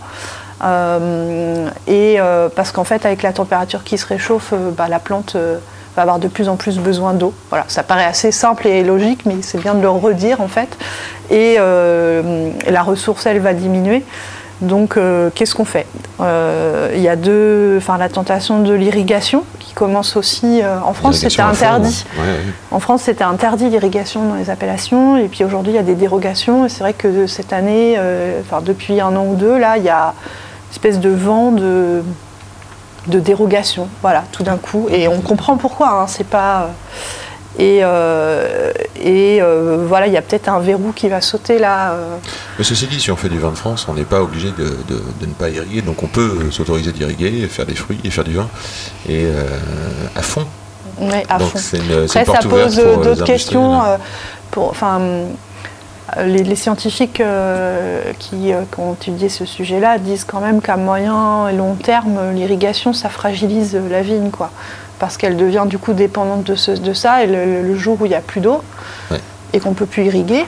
et parce qu'en fait, avec la température qui se réchauffe, bah, la plante va avoir de plus en plus besoin d'eau. Voilà, ça paraît assez simple et logique, mais c'est bien de le redire en fait. Et la ressource, elle, va diminuer. Donc, euh, qu'est-ce qu'on fait euh, Il y a deux, enfin, la tentation de l'irrigation qui commence aussi. Euh, en France, c'était interdit. En France, c'était interdit l'irrigation dans les appellations. Et puis aujourd'hui, il y a des dérogations. Et c'est vrai que cette année, enfin, depuis un an ou deux, là, il y a une espèce de vent de, de dérogation. Voilà, tout d'un coup. Et on comprend pourquoi. Hein, c'est pas. Et, euh, et euh, voilà, il y a peut-être un verrou qui va sauter là. Euh. Mais ceci dit, si on fait du vin de France, on n'est pas obligé de, ne pas irriguer. Donc on peut s'autoriser d'irriguer, faire des fruits et faire du vin. Et à fond. Oui, à fond. Après, ça pose d'autres questions. pour, enfin, les, scientifiques qui, ont étudié ce sujet-là disent quand même qu'à moyen et long terme, l'irrigation, ça fragilise la vigne. Quoi parce qu'elle devient du coup dépendante de, ça, et le, jour où il n'y a plus d'eau, et qu'on ne peut plus irriguer,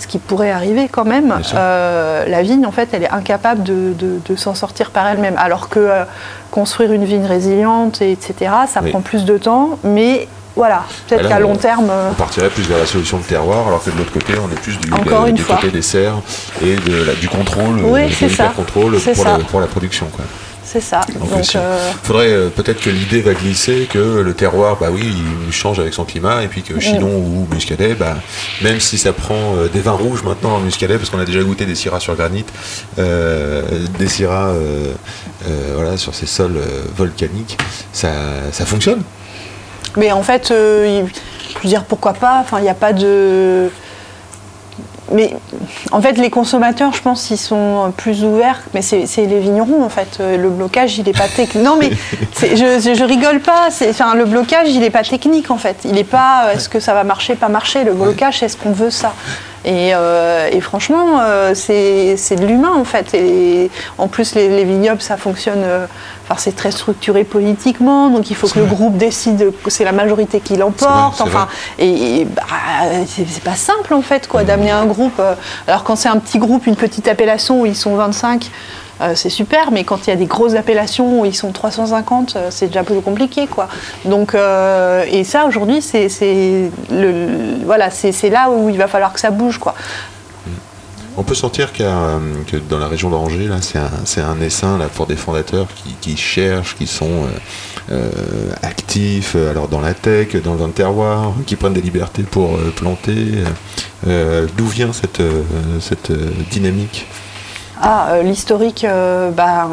ce qui pourrait arriver quand même, euh, la vigne, en fait, elle est incapable de, s'en sortir par elle-même. Alors que euh, construire une vigne résiliente, etc., ça prend plus de temps, mais voilà, peut-être qu'à long terme. Euh, on partirait plus vers la solution de terroir, alors que de l'autre côté, on est plus du, côté des serres et du contrôle, oui, de contrôle pour, la production. Quoi. C'est ça. Il euh, faudrait euh, peut-être que l'idée va glisser que le terroir, bah oui, il change avec son climat, et puis que Chinon ou Muscadet, bah, même si ça prend euh, des vins rouges maintenant en Muscadet, parce qu'on a déjà goûté des syrahs sur granit, des syrahs voilà, sur ces sols volcaniques, ça, ça fonctionne. Mais en fait, je veux dire pourquoi pas? Enfin, il n'y a pas de mais en fait, les consommateurs, je pense, ils sont plus ouverts. Mais c'est les vignerons, en fait. Le blocage, il n'est pas technique. Non, mais je, je, rigole pas. Enfin, le blocage, il n'est pas technique, en fait. Il n'est pas est-ce que ça va marcher, pas marcher. Le blocage, c'est est-ce qu'on veut ça? Et, euh, et, franchement, euh, c'est de l'humain en fait. Et en plus, les, les vignobles, ça fonctionne. Euh, enfin, c'est très structuré politiquement, donc il faut que le groupe décide que c'est la majorité qui l'emporte. Enfin, et, bah, c'est pas simple en fait, quoi, d'amener un groupe. alors quand c'est un petit groupe, une petite appellation où ils sont 25. Euh, c'est super, mais quand il y a des grosses appellations où ils sont 350, euh, c'est déjà plus compliqué, quoi. Donc, euh, et ça, aujourd'hui, c'est voilà, c'est là où il va falloir que ça bouge, quoi. On peut sentir que dans la région d'Angers, c'est un, un, essaim là, pour des fondateurs qui, cherchent, qui sont actifs alors dans la tech, dans un terroir, qui prennent des libertés pour planter. D'où vient cette dynamique? Ah, euh, l'historique, euh, bah,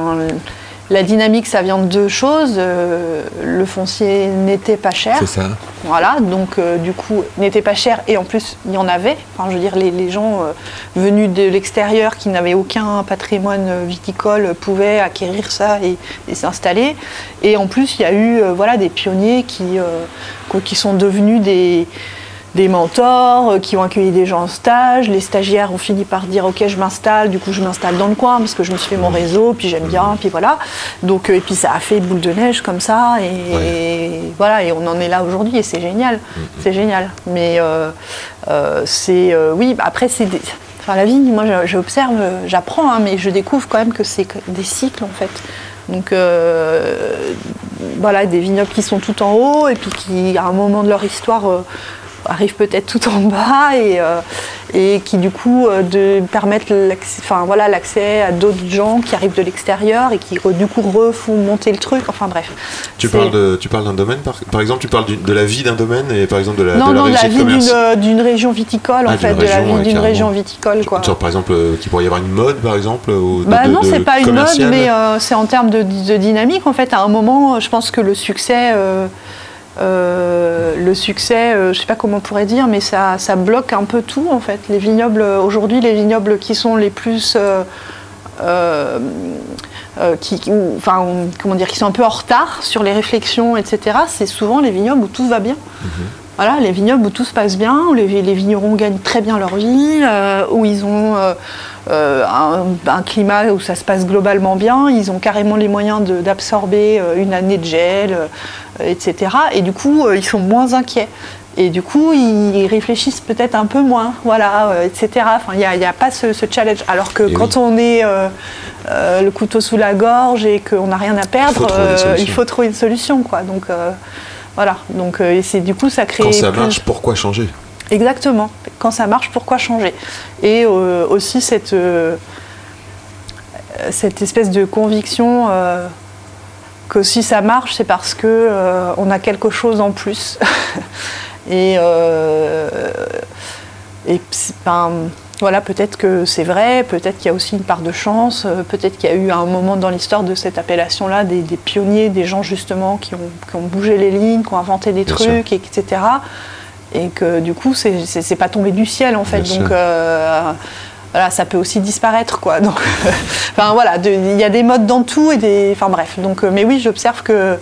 la dynamique, ça vient de deux choses. Euh, le foncier n'était pas cher. C'est ça. Voilà, donc du coup, n'était pas cher et en plus, il y en avait. Enfin, je veux dire, les, gens venus de l'extérieur qui n'avaient aucun patrimoine viticole pouvaient acquérir ça et, s'installer. Et en plus, il y a eu voilà, des pionniers qui, qui sont devenus des des mentors euh, qui ont accueilli des gens en stage. Les stagiaires ont fini par dire ok je m'installe, du coup je m'installe dans le coin parce que je me suis fait mon réseau, puis j'aime bien, puis voilà. Donc euh, et puis ça a fait boule de neige comme ça et, voilà et on en est là aujourd'hui et c'est génial, mm-hmm. c'est génial. Mais euh, c'est oui après c'est enfin la vie moi j'observe, j'apprends hein, mais je découvre quand même que c'est des cycles en fait. Donc voilà, des vignobles qui sont tout en haut et puis qui, à un moment de leur histoire, arrive peut-être tout en bas et, euh, et qui du coup euh, de permettre l'accès, enfin, voilà, l'accès à d'autres gens qui arrivent de l'extérieur et qui du coup refont monter le truc. Enfin bref. Tu parles, de, tu parles d'un domaine par, exemple, tu parles de la vie d'un domaine et par exemple de la, non, de la, non, de la vie d'une, région viticole en ah, fait, de la vie d'une région viticole quoi. par exemple, euh, qu'il pourrait y avoir une mode par exemple bah non, c'est pas une mode, mais c'est en termes de, dynamique en fait. À un moment, je pense que le succès euh, le succès, euh, je ne sais pas comment on pourrait dire, mais ça, bloque un peu tout en fait. Les vignobles, aujourd'hui, les vignobles qui sont les plus. Euh, qui, enfin, comment dire, qui sont un peu en retard sur les réflexions, etc., c'est souvent les vignobles où tout va bien. Mhm. Voilà, les vignobles où tout se passe bien, où les, les vignerons gagnent très bien leur vie, euh, où ils ont euh, euh, un, un climat où ça se passe globalement bien, ils ont carrément les moyens d'absorber une année de gel, etc. Et du coup, ils sont moins inquiets. Et du coup, ils réfléchissent peut-être un peu moins, voilà, euh, etc. Enfin, il n'y a, il pas ce, ce challenge. Alors que Et quand oui. on est euh, euh, le couteau sous la gorge et qu'on n'a rien à perdre, faut trouver des solutions. il faut trouver une solution, quoi. Donc voilà. Donc euh, et c'est du coup ça crée. Quand ça marche, pourquoi changer? Exactement. Quand ça marche, pourquoi changer? Et euh, aussi cette, euh, cette espèce de conviction euh, que si ça marche, c'est parce que on a quelque chose en plus. et et ben, voilà, peut-être que c'est vrai, peut-être qu'il y a aussi une part de chance, euh, peut-être qu'il y a eu un moment dans l'histoire de cette appellation-là des, des pionniers, des gens justement qui ont, qui ont bougé les lignes, qui ont inventé des Bien trucs, etc. Et que du coup, c'est- pas tombé du ciel en fait. Bien Donc euh, voilà, ça peut aussi disparaître quoi. Donc, enfin voilà, il y a des modes dans tout et des. Enfin bref. Donc, euh, mais oui, j'observe que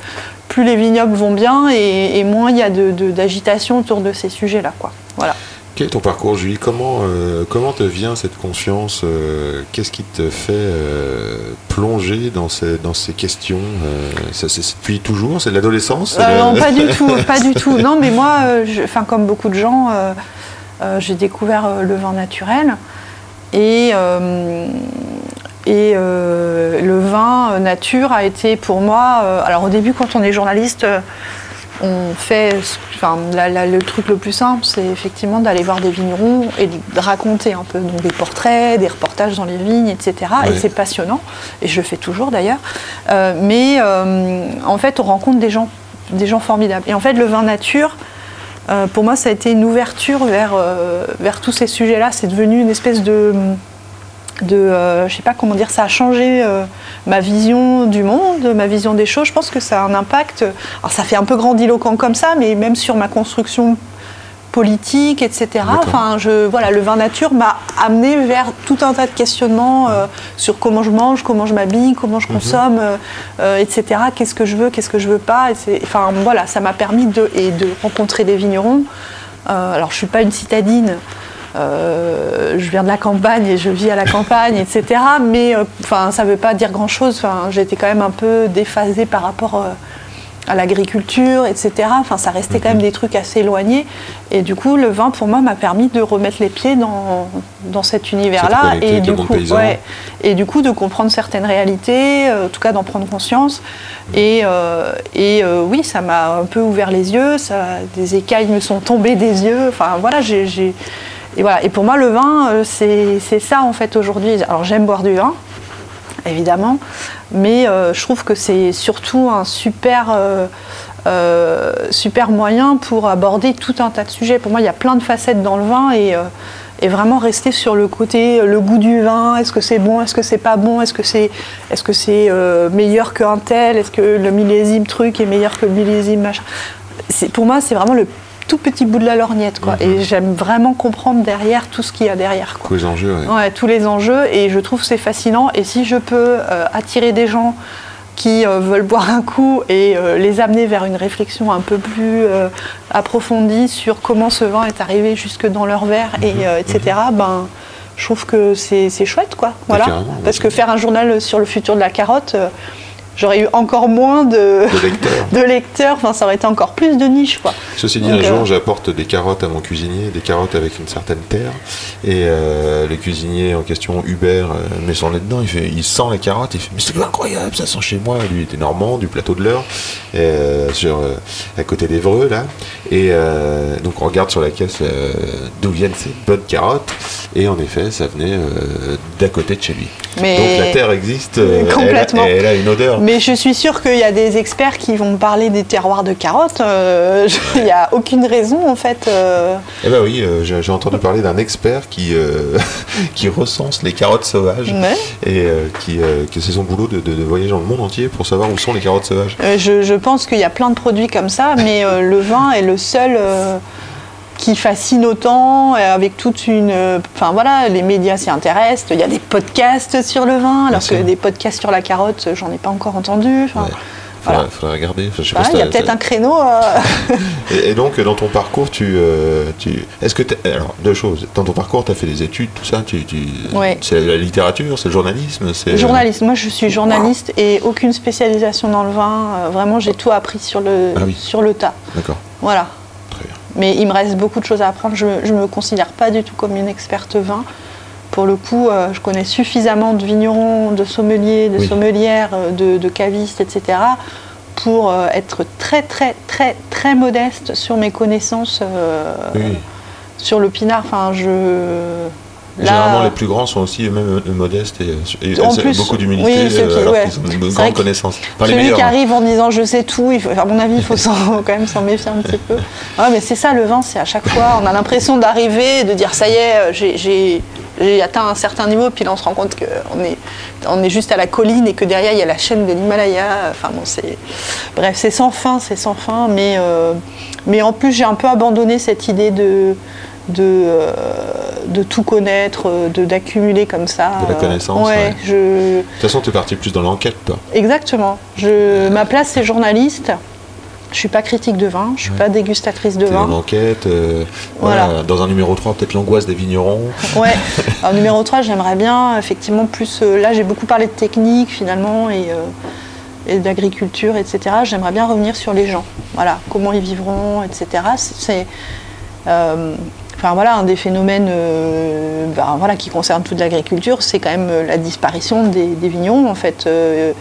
plus les vignobles vont bien et, et moins il y a de- de- d'agitation autour de ces sujets-là quoi. Voilà. Quel est ton parcours, Julie comment, euh, comment te vient cette conscience euh, Qu'est-ce qui te fait euh, plonger dans ces, dans ces questions ça, C'est depuis toujours C'est de l'adolescence non, pas du tout, pas du tout. Non, mais moi, enfin, comme beaucoup de gens, j'ai découvert le vin naturel et et le vin nature a été pour moi. alors au début, quand on est journaliste. On fait, enfin, la- la- le truc le plus simple, c'est effectivement d'aller voir des vignerons et de raconter un peu, donc des portraits, des reportages dans les vignes, etc. Et c'est passionnant, et je le fais toujours d'ailleurs. Euh, mais euh, en fait, on rencontre des gens, des gens formidables. Et en fait, le vin nature, euh, pour moi, ça a été une ouverture vers, vers tous ces sujets-là. C'est devenu une espèce de de, euh, je sais pas comment dire, ça a changé euh, ma vision du monde, ma vision des choses. Je pense que ça a un impact. Alors ça fait un peu grandiloquent comme ça, mais même sur ma construction politique, etc. Enfin, je, voilà, le vin nature m'a amené vers tout un tas de questionnements euh, sur comment je mange, comment je m'habille, comment je consomme, euh, etc. Qu'est-ce que je veux, qu'est-ce que je veux pas. Enfin, voilà, ça m'a permis de, et de rencontrer des vignerons. Euh, alors, je suis pas une citadine. Euh, je viens de la campagne et je vis à la campagne, etc. Mais euh, enfin, ça ne veut pas dire grand-chose. Enfin, J'étais quand même un peu déphasée par rapport euh, à l'agriculture, etc. Enfin, ça restait quand même des trucs assez éloignés. Et du coup, le vin, pour moi, m'a permis de remettre les pieds dans, dans cet univers-là. Et, du coup, ouais, et du coup, de comprendre certaines réalités, en tout cas d'en prendre conscience. Et, euh, et euh, oui, ça m'a un peu ouvert les yeux, ça, des écailles me sont tombées des yeux. Enfin, voilà, j'ai. Et, voilà. et pour moi, le vin, euh, c'est ça, en fait, aujourd'hui. Alors, j'aime boire du vin, évidemment, mais euh, je trouve que c'est surtout un super. euh, super moyen pour aborder tout un tas de sujets. Pour moi, il y a plein de facettes dans le vin et, vraiment rester sur le côté, le goût du vin, est-ce que c'est bon, est-ce que c'est pas bon, est-ce que c'est est -ce c'est meilleur qu'un tel, est-ce que le millésime truc est meilleur que le millésime machin? Pour moi, c'est vraiment le tout petit bout de la lorgnette. Quoi. Et j'aime vraiment comprendre derrière tout ce qu'il y a derrière. Quoi. Tous les enjeux, ouais. Ouais, tous les enjeux et je trouve c'est fascinant. Et si je peux euh, attirer des gens qui euh, veulent boire un coup et euh, les amener vers une réflexion un peu plus euh, approfondie sur comment ce vin est arrivé jusque dans leur verre, et, euh, etc., ben, je trouve que c'est chouette. Quoi. Voilà. carrément, Parce que faire un journal sur le futur de la carotte, j'aurais eu encore moins de, De lecteurs. de lecteurs, enfin, ça aurait été encore plus de niche. Quoi. Ceci dit, Donc, un jour, euh, j'apporte des carottes à mon cuisinier, des carottes avec une certaine terre, et euh, le cuisinier en question, Hubert, euh, met son nez dedans, il, fait, il sent les carottes, il fait Mais c'est incroyable, ça sent chez moi. Lui il était normand, du plateau de l'Eure, euh, sur, à côté d'Evreux, là. Et donc, on regarde sur la caisse d'où viennent ces bonnes carottes, et en effet, ça venait d'à côté de chez lui. Mais- Donc, la terre existe, euh, elle a- Complètement. elle, a, une odeur. Mais je suis sûre qu'il y a des experts qui vont parler des terroirs de carottes. euh, je- Il n'y a aucune raison en fait. euh, Eh ben oui, euh, j'ai entendu parler d'un expert qui, qui recense les carottes sauvages Ouais. et qui, que c'est son boulot de, de- de voyager dans le monde entier pour savoir où sont les carottes sauvages. Je, je pense qu'il y a plein de produits comme ça, mais le vin est le seul qui fascine autant, euh, avec toute une. euh, Enfin voilà, les médias s'y intéressent. Il y a des podcasts sur le vin, alors que des podcasts sur la carotte, j'en ai pas encore entendu. Enfin, Ouais. Voilà. regarder. Enfin, je sais Bah, pas si il y a peut-être un créneau. euh, Et, et donc, dans ton parcours, tu, euh, tu est-ce que alors deux choses. Dans ton parcours, tu as fait des études, tout ça. Tu, tu- Ouais. C'est la littérature, c'est le journalisme, c'est Journaliste, moi je suis journaliste et aucune spécialisation dans le vin. Vraiment, j'ai tout appris sur le, Ah oui. sur le tas. D'accord, Voilà. Mais il me reste beaucoup de choses à apprendre. Je ne me considère pas du tout comme une experte vin. Pour le coup, euh, je connais suffisamment de vignerons, de sommeliers, de Oui. sommelières, euh, de, de cavistes, etc. pour euh, être très très très très modeste sur mes connaissances oui. sur le pinard. Enfin, je... Là, Généralement, les plus grands sont aussi eux-mêmes euh, modestes et, et En plus, beaucoup d'humilité oui, ceux qui- euh, alors ouais. qu'ils ont une C'est grande vrai que connaissance. Enfin, les Celui qui hein. arrive en disant je sais tout, il faut, à mon avis, il faut quand même s'en méfier un petit peu. Ouais, mais c'est ça le vin, c'est à chaque fois, on a l'impression d'arriver, de dire ça y est, euh, j'ai- j'ai j'ai atteint un certain niveau, puis là on se rend compte qu'on est, on est juste à la colline et que derrière il y a la chaîne de l'Himalaya. Enfin bon, c'est. Bref, c'est sans fin, c'est sans fin, mais, euh, mais en plus j'ai un peu abandonné cette idée de. De, euh, de tout connaître, euh, d'accumuler comme ça. De la euh, connaissance, ouais, ouais. je, De toute façon, tu es parti plus dans l'enquête, toi. Exactement. Je, ma place, c'est journaliste. Je suis pas critique de vin, je suis pas dégustatrice de es dans vin. l'enquête. euh, voilà. Voilà. Dans un numéro 3, peut-être l'angoisse des vignerons. Ouais. Alors, numéro 3, j'aimerais bien, effectivement, plus. euh, là, j'ai beaucoup parlé de technique, finalement, et, euh, et d'agriculture, etc. J'aimerais bien revenir sur les gens. Voilà, comment ils vivront, etc. C'est- euh, Enfin voilà, un des phénomènes euh, ben, voilà, qui concerne toute l'agriculture, c'est quand même euh, la disparition des, des vignerons en fait. Euh,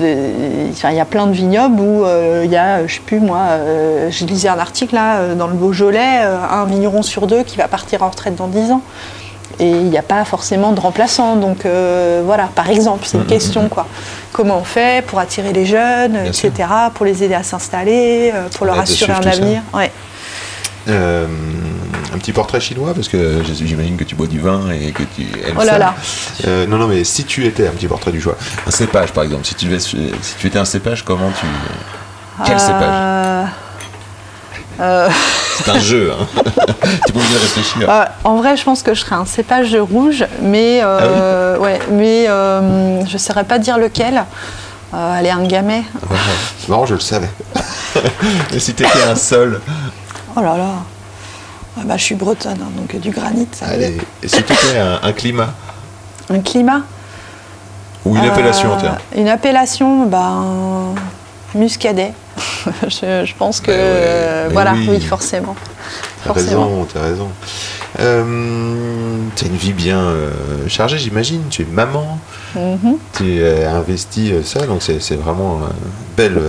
il y a plein de vignobles où euh, il y a, je sais plus moi, euh, je lisais un article là dans le Beaujolais, un vigneron sur deux qui va partir en retraite dans 10 ans. Et il n'y a pas forcément de remplaçant. Donc euh, voilà, par exemple, c'est une question quoi. Comment on fait pour attirer les jeunes, Bien etc., pour les aider à s'installer, pour leur assurer un avenir? Ouais. Euh, un petit portrait chinois, parce que j'imagine que tu bois du vin et que tu aimes Oh là ça. là. Euh, non, non, mais si tu étais un petit portrait du choix, un cépage par exemple, si tu, devais, si tu étais un cépage, comment tu. Quel cépage Euh, euh, C'est un jeu, hein. tu peux bien réfléchir. Euh, en vrai, je pense que je serais un cépage rouge, mais, euh, ouais, mais euh, je ne saurais pas dire lequel. Euh, allez, un gamay. Ouais, C'est marrant, je le savais. et si tu étais un sol, Oh là là. Ouais, bah, je suis bretonne, hein, donc euh, du granit. ça allez, et si tu étais un, un climat Un climat ou une Euh, appellation, tiens. Une appellation, ben, muscadet. je, je pense que. Ouais, euh, mais voilà, oui. oui, forcément. T'as raison, t'as raison. Euh, t'as une vie bien euh, chargée, j'imagine. Tu es maman, Mhm. tu es euh, investi euh, ça, donc c'est vraiment euh, belle.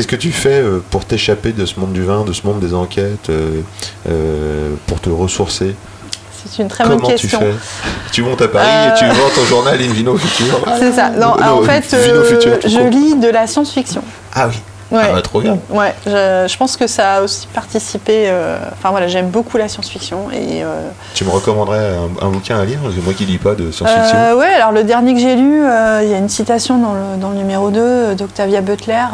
Qu'est-ce que tu fais euh, pour t'échapper de ce monde du vin, de ce monde des enquêtes, euh, euh, pour te ressourcer? C'est une très Comment bonne tu question. fais? Tu montes à Paris et tu vends ton journal Invino Futur. C'est ça. Non, en fait, Vino euh, je lis de la science-fiction. Ah oui, Ouais. ah, bah, trop bien. Ouais, je, je pense que ça a aussi participé. euh, Enfin voilà, j'aime beaucoup la science-fiction et. euh, Tu me recommanderais un, un bouquin à lire? Parce que moi qui lis pas de science-fiction. euh, ouais, alors le dernier que j'ai lu, euh, il y a une citation dans le, dans le numéro 2 d'Octavia Butler.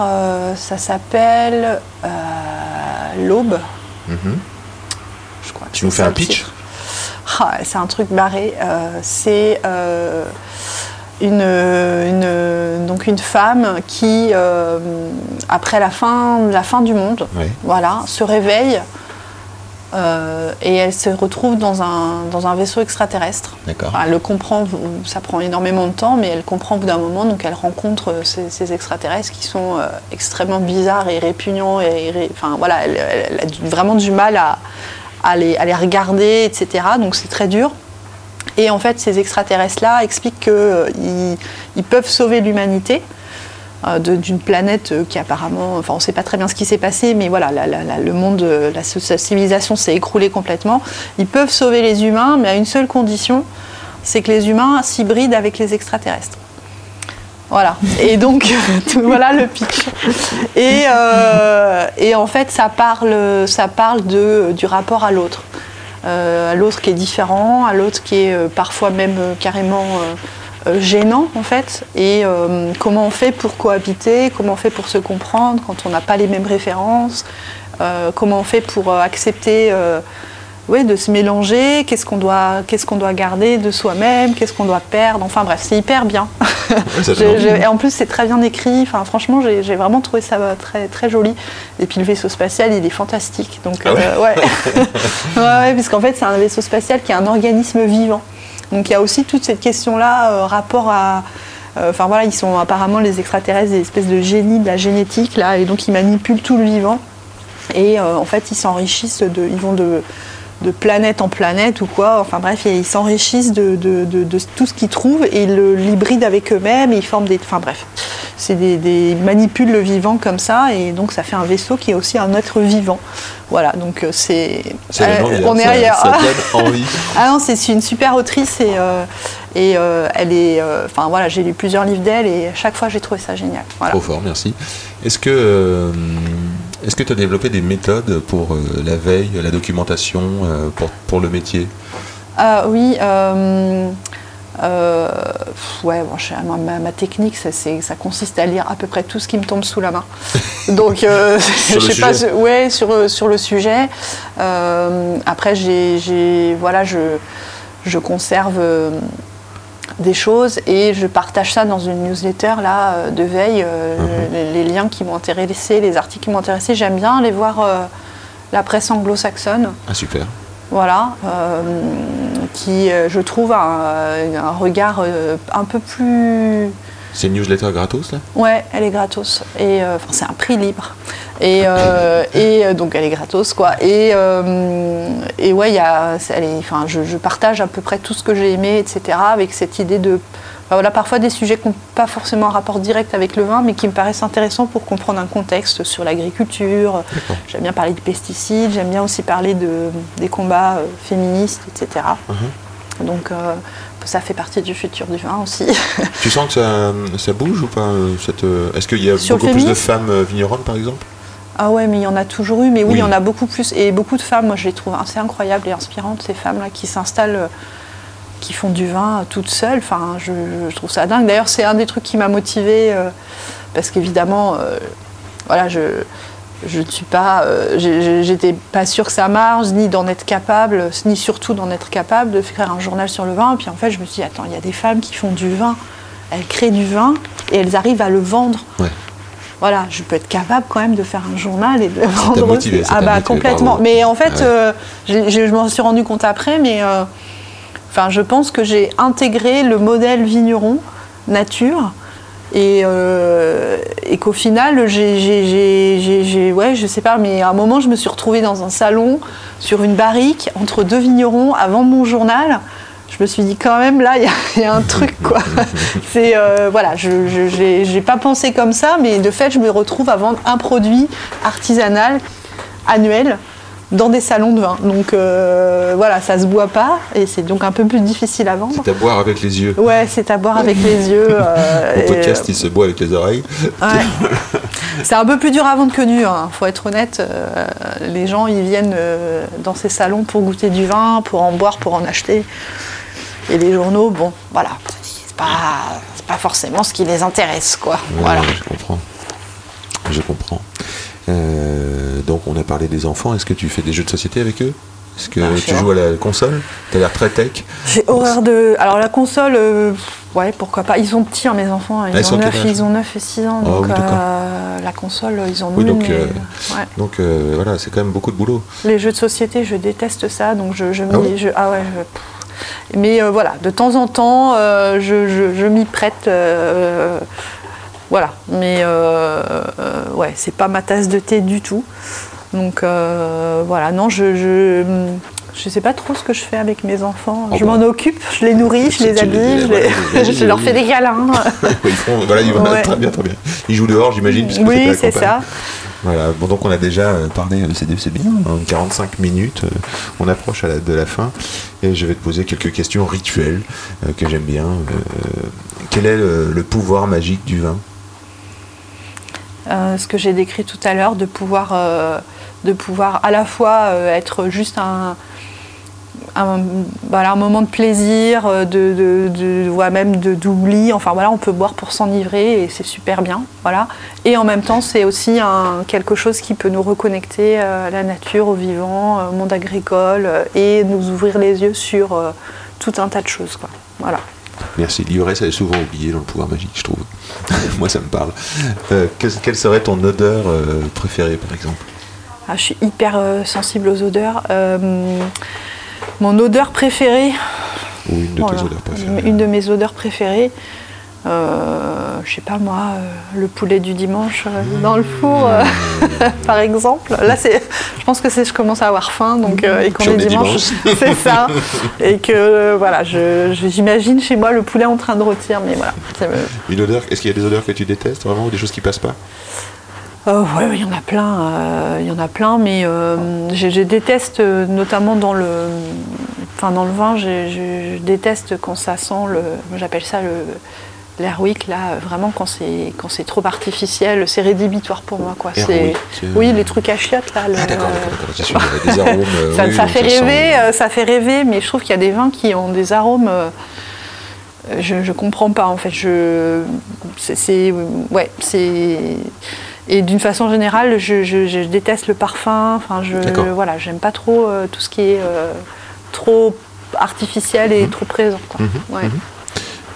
ça s'appelle L'aube, Mhm. je crois. que Tu nous fais un pitch? Ah, C'est un truc barré. c'est une, une- donc une femme qui, euh, après la fin, la fin du monde, voilà, se réveille euh, et elle se retrouve dans un, dans un vaisseau extraterrestre. Enfin, elle le comprend, ça prend énormément de temps, mais elle comprend au bout d'un moment, donc elle rencontre ces, ces extraterrestres qui sont euh, extrêmement bizarres et répugnants, et, enfin voilà, elle, a vraiment du mal à, à les, à les regarder, etc. Donc c'est très dur. Et en fait, ces extraterrestres-là expliquent qu'ils ils peuvent sauver l'humanité euh, d'une planète euh, qui apparemment, enfin on ne sait pas très bien ce qui s'est passé, mais voilà, la- le monde, euh, la, civilisation s'est écroulée complètement. Ils peuvent sauver les humains, mais à une seule condition, c'est que les humains s'hybrident avec les extraterrestres. Voilà. Et donc, voilà le pitch. Et, euh, en fait, ça parle, ça parle du rapport à l'autre. Euh, à l'autre qui est différent, à l'autre qui est euh, parfois même euh, carrément gênant en fait. Et comment on fait pour cohabiter, comment on fait pour se comprendre quand on n'a pas les mêmes références, comment on fait pour accepter oui, de se mélanger, qu'est-ce qu'on doit, qu'est-ce qu'on doit garder de soi-même, qu'est-ce qu'on doit perdre. Enfin bref, c'est hyper bien. Je- je- et en plus, c'est très bien écrit. Enfin, franchement, j'ai vraiment trouvé ça euh, très, très joli. Et puis le vaisseau spatial, il est fantastique. Donc, Ah ouais euh, ouais, ouais, ouais, puisqu'en fait, c'est un vaisseau spatial qui est un organisme vivant. Donc, il y a aussi toute cette question-là, euh, rapport à. euh, Enfin voilà, ils sont apparemment les extraterrestres des espèces de génies de la génétique là, et donc ils manipulent tout le vivant. Et en fait, ils s'enrichissent de, ils vont de, de planète en planète ou quoi. Enfin bref, ils s'enrichissent de, de- de- de tout ce qu'ils trouvent et ils l'hybrident avec eux-mêmes et ils forment des. Enfin bref, c'est des, des- ils manipulent le vivant comme ça et donc ça fait un vaisseau qui est aussi un être vivant. Voilà, donc euh, c'est. Euh, on est ailleurs. Ça donne envie. Ah non, c'est une super autrice et, euh, et euh, elle est. Enfin voilà, j'ai lu plusieurs livres d'elle et à chaque fois j'ai trouvé ça génial. Voilà. Trop fort, merci. Est-ce que est-ce que tu as développé des méthodes pour euh, la veille, la documentation, euh, pour, pour le métier? Ah oui. euh, ouais, bon, je- ma, ma- technique, ça, ça consiste à lire à peu près tout ce qui me tombe sous la main. Donc, je sais pas, ouais, sur, sur le sujet. Après, j'ai, voilà, je, je conserve des choses et je partage ça dans une newsletter là euh, de veille. euh, Mhm. les, les liens qui m'ont intéressé, les articles qui m'ont intéressé, j'aime bien aller voir euh, la presse anglo-saxonne. Ah super. Voilà, euh, qui, je trouve, a un, un regard un peu plus. C'est une newsletter gratos là? Ouais, elle est gratos. Et euh, enfin, c'est un prix libre. Et, euh, et euh, donc, elle est gratos, quoi. Et, euh, et ouais, il y a, elle est- enfin, je, je partage à peu près tout ce que j'ai aimé, etc. Avec cette idée de. voilà, parfois des sujets qui n'ont pas forcément un rapport direct avec le vin, mais qui me paraissent intéressants pour comprendre un contexte sur l'agriculture. J'aime bien parler de pesticides, j'aime bien aussi parler de, des combats féministes, etc. Mhm. Donc ça fait partie du futur du vin aussi. Tu sens que ça, ça bouge ou pas euh, cette, euh, Est-ce qu'il y a Sur beaucoup plus de femmes euh, vigneronnes par exemple? Ah ouais, mais il y en a toujours eu, mais oui, Oui. il y en a beaucoup plus. Et beaucoup de femmes, moi je les trouve assez incroyables et inspirantes, ces femmes-là qui s'installent, qui font du vin toutes seules. Enfin, je, je trouve ça dingue. D'ailleurs, c'est un des trucs qui m'a motivée, euh, parce qu'évidemment, euh, voilà, je. Je ne suis pas, euh, j'étais pas sûre que ça marche, ni d'en être capable, ni surtout d'en être capable de faire un journal sur le vin. Et puis en fait, je me suis dit, attends, il y a des femmes qui font du vin, elles créent du vin et elles arrivent à le vendre. Ouais. Voilà, je peux être capable quand même de faire un journal et de le vendre. motivé, ah bah motivé, complètement. Mais en fait, Ouais. euh, je m'en suis rendu compte après, mais euh, enfin, je pense que j'ai intégré le modèle vigneron nature. Et, euh, et qu'au final, j'ai, ouais, je sais pas, mais à un moment, je me suis retrouvée dans un salon, sur une barrique, entre deux vignerons, avant mon journal. Je me suis dit, quand même, là, il y, a- il y a un truc, quoi. C'est, euh, voilà, je j'ai pas pensé comme ça, mais de fait, je me retrouve à vendre un produit artisanal, annuel, dans des salons de vin. Donc, euh, voilà, ça se boit pas, et c'est donc un peu plus difficile à vendre. C'est à boire avec les yeux. Ouais, c'est à boire avec les yeux. euh, Au podcast, il se boit avec les oreilles. Ouais. C'est un peu plus dur à vendre que nu, hein. faut être honnête. euh, les gens, ils viennent euh, dans ces salons pour goûter du vin, pour en boire, pour en acheter. Et les journaux, bon, voilà, c'est pas, pas forcément ce qui les intéresse, quoi. Ouais, Voilà. je comprends. Je comprends. Euh, donc, on a parlé des enfants. Est-ce que tu fais des jeux de société avec eux? Est-ce que Ah, je tu joues à la console? Tu as l'air très tech. J'ai horreur de. Alors la console, euh, ouais, pourquoi pas. Ils sont petits, hein, mes enfants. Ils, Ah, ont, quel 9, âge? ils ont 9 et 6 ans. Ah Donc oui, euh, la console, ils en ont Oui, une. donc, mais, ouais. Donc, voilà, c'est quand même beaucoup de boulot. Les jeux de société, je déteste ça, donc je, je Ah je- ah ouais, je-. Mais voilà, de temps en temps, je- je m'y prête. Voilà, mais euh, euh, ouais, c'est pas ma tasse de thé du tout. Donc euh, voilà, non, je, je je sais pas trop ce que je fais avec mes enfants. Oh je bah. m'en occupe, je les nourris, je les habille, je, les- je leur fais des câlins. ils font, voilà, ils vont Ouais. très bien, très bien. Ils jouent dehors, j'imagine. oui, c'est ça. Voilà, bon, donc on a déjà parlé, c'est c'est bien, hein, 45 minutes, on approche à la- de la fin, et je vais te poser quelques questions rituelles euh, que j'aime bien. Euh, quel est le, le pouvoir magique du vin? Ce que j'ai décrit tout à l'heure, de pouvoir, euh, de pouvoir à la fois euh, être juste un, moment de plaisir, euh, de, ouais, même d'oubli. Enfin voilà, on peut boire pour s'enivrer et c'est super bien. Voilà. Et en même temps, c'est aussi un, quelque chose qui peut nous reconnecter euh, à la nature, au vivant, euh, au monde agricole euh, et nous ouvrir les yeux sur euh, tout un tas de choses. Quoi. Voilà. Merci. L'ivresse, elle est souvent oubliée dans le pouvoir magique, je trouve. Moi, ça me parle. Euh, quelle serait ton odeur euh, préférée, par exemple? Ah, je suis hyper euh, sensible aux odeurs. Mon odeur préférée, Ou une de Voilà. tes odeurs préférées Une de mes odeurs préférées, euh, je sais pas moi, euh, le poulet du dimanche euh, dans le four, euh, par exemple. Là, c'est, je pense que c'est, je commence à avoir faim, donc et qu'on est dimanche, c'est ça. Et que voilà, je, je- j'imagine chez moi le poulet en train de rôtir, mais voilà. me- Une odeur Est-ce qu'il y a des odeurs que tu détestes vraiment ou des choses qui passent pas? Euh, ouais, ouais, il y en a plein, euh, il y en a plein, mais euh, je, je déteste, notamment dans le, enfin dans le vin, je, je- je déteste quand ça sent le, j'appelle ça le l'airwick là, euh, vraiment quand c'est quand c'est trop artificiel, c'est rédhibitoire pour moi quoi. C'est, Airwick, euh, oui, les trucs à chiottes là. le- Ah d'accord, d'accord, d'accord. Des arômes. euh, ça, oui, ça donc fait rêver, ça fait rêver, mais je trouve qu'il y a des vins qui ont des arômes. je, je comprends pas en fait. Je, c'est, c'est- ouais, c'est. Et d'une façon générale, je, je- je déteste le parfum. Enfin, je, voilà, j'aime pas trop euh, tout ce qui est euh, trop artificiel et trop présent. quoi. Mhm, Ouais. mhm.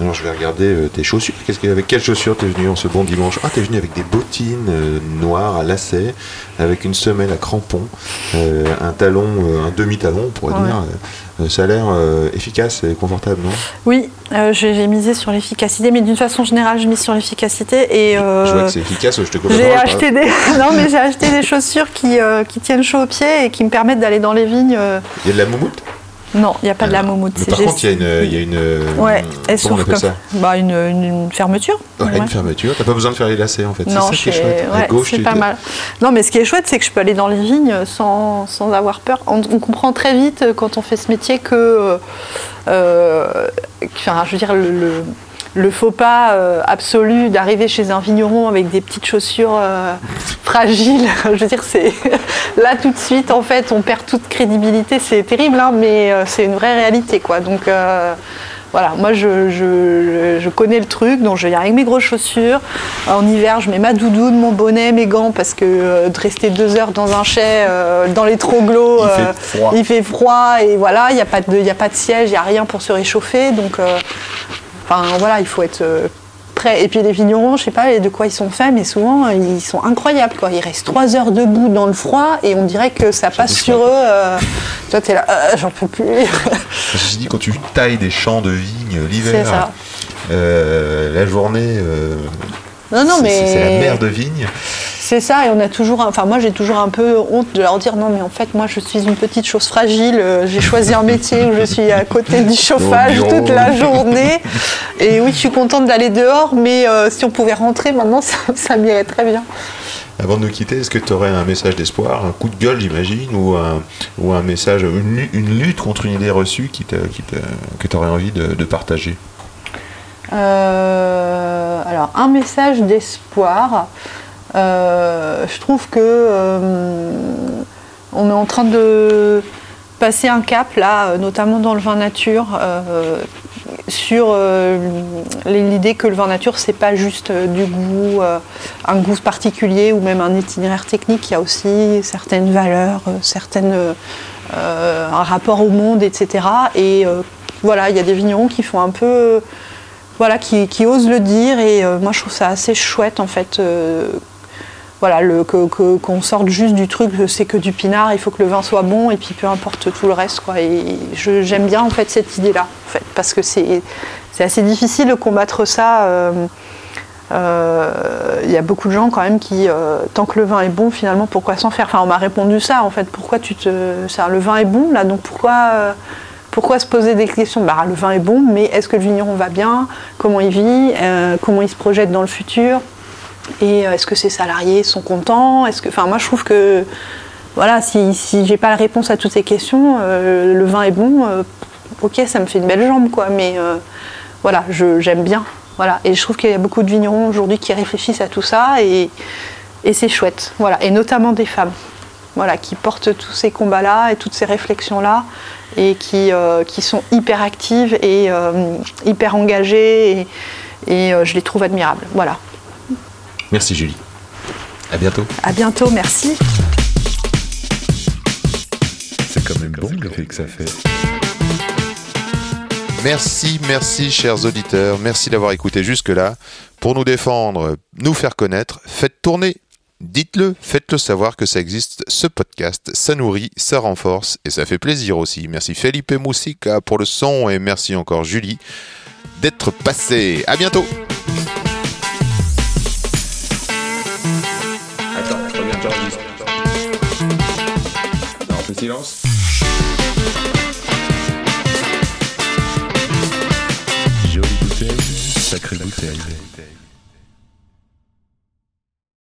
Alors je vais regarder euh, tes chaussures. Que, avec quelles chaussures t'es venu en ce bon dimanche? Ah, t'es venu avec des bottines euh, noires à lacets, avec une semelle à crampons, euh, un talon, un demi-talon, on pourrait Ouais. dire. Ça a l'air efficace et confortable, non? Oui, j'ai, misé sur l'efficacité, mais d'une façon générale, je mise sur l'efficacité et. Je vois que c'est efficace, je te J'ai acheté des non mais j'ai acheté des chaussures qui, qui tiennent chaud aux pieds et qui me permettent d'aller dans les vignes. Il y a de la moumoute? Non, il n'y a pas de la moumoute. Par juste- contre, il y a une. Il y a une euh, Ouais, elle comme ça bah, une, une- fermeture. Ouais, Ouais. Une fermeture. T'as pas besoin de faire les lacets en fait. Non, c'est ça qui est chouette. À ouais, gauche, c'est pas mal. Non, mais ce qui est chouette, c'est que je peux aller dans les vignes sans, sans avoir peur. On, on comprend très vite euh, quand on fait ce métier que, euh, euh, enfin, je veux dire, le, le- le faux pas euh, absolu d'arriver chez un vigneron avec des petites chaussures euh, fragiles, je veux dire, c'est là tout de suite, en fait, on perd toute crédibilité. C'est terrible, hein, mais euh, c'est une vraie réalité, quoi. Donc voilà, moi je, je- je connais le truc, donc je viens avec mes grosses chaussures. En hiver, je mets ma doudoune, mon bonnet, mes gants, parce que euh, de rester deux heures dans un chai, euh, dans les troglots, Il fait euh, froid. il fait froid, et voilà, il n'y a, pas de- y a pas de siège, il n'y a rien pour se réchauffer. Donc enfin voilà, il faut être euh, prêt. Et puis les vignerons, je sais pas de quoi ils sont faits, mais souvent euh, ils sont incroyables. Quoi. Ils restent trois heures debout dans le froid et on dirait que ça passe sur eux. euh, toi, t'es là, euh, j'en peux plus. Ceci dit, quand tu tailles des champs de vignes l'hiver, euh, la journée, Non, non, c'est- mais- c'est la mer de vignes. C'est ça, et on a toujours, enfin moi j'ai toujours un peu honte de leur dire non mais en fait moi je suis une petite chose fragile, euh, j'ai choisi un métier où je suis à côté du chauffage toute la journée, et oui je suis contente d'aller dehors, mais euh, si on pouvait rentrer maintenant ça, ça m'irait très bien. Avant de nous quitter, est-ce que tu aurais un message d'espoir, un coup de gueule, j'imagine, ou un, ou un message, une, lu- une lutte contre une idée reçue qui te- qui te- que tu aurais envie de, de partager? Euh, alors, un message d'espoir. Euh, je trouve que euh, on est en train de passer un cap là, notamment dans le vin nature, euh, sur l'idée que le vin nature c'est pas juste du goût, un goût particulier ou même un itinéraire technique. Il y a aussi certaines valeurs, certaines un rapport au monde, etc. Et voilà, il y a des vignerons qui font un peu voilà, qui, osent le dire et moi je trouve ça assez chouette en fait. Voilà, le, que- qu'on sorte juste du truc, c'est que du pinard, il faut que le vin soit bon et puis peu importe tout le reste quoi. Et j'aime bien en fait cette idée-là, en fait, parce que c'est, assez difficile de combattre ça. euh, euh, Il y a beaucoup de gens quand même qui, euh, tant que le vin est bon, finalement, pourquoi s'en faire? Enfin, on m'a répondu ça en fait. Pourquoi tu te, ça, le vin est bon là, donc pourquoi pourquoi se poser des questions? Bah, Le vin est bon, mais est-ce que le vigneron va bien? Comment il vit? Comment il se projette dans le futur? Et euh, est-ce que ses salariés sont contents? Moi, je trouve que voilà, si, si j'ai pas la réponse à toutes ces questions, euh, le vin est bon. euh, ok, ça me fait une belle jambe, quoi. Mais voilà, j'aime bien. Voilà, et je trouve qu'il y a beaucoup de vignerons aujourd'hui qui réfléchissent à tout ça et, c'est chouette. Et notamment des femmes. voilà, qui portent tous ces combats-là et toutes ces réflexions-là et qui, sont hyper actives et hyper engagées et, et, je les trouve admirables. Voilà. Merci Julie. À bientôt. À bientôt, merci. C'est quand même bon l'effet que ça fait. Merci, merci chers auditeurs, merci d'avoir écouté jusque-là. Pour nous défendre, nous faire connaître, faites tourner. Dites-le, faites-le savoir que ça existe, ce podcast, ça nourrit, ça renforce et ça fait plaisir aussi. Merci Felipe Moussica pour le son et merci encore Julie d'être passée. À bientôt silence. Jolie bouteille, sacrée bouteille.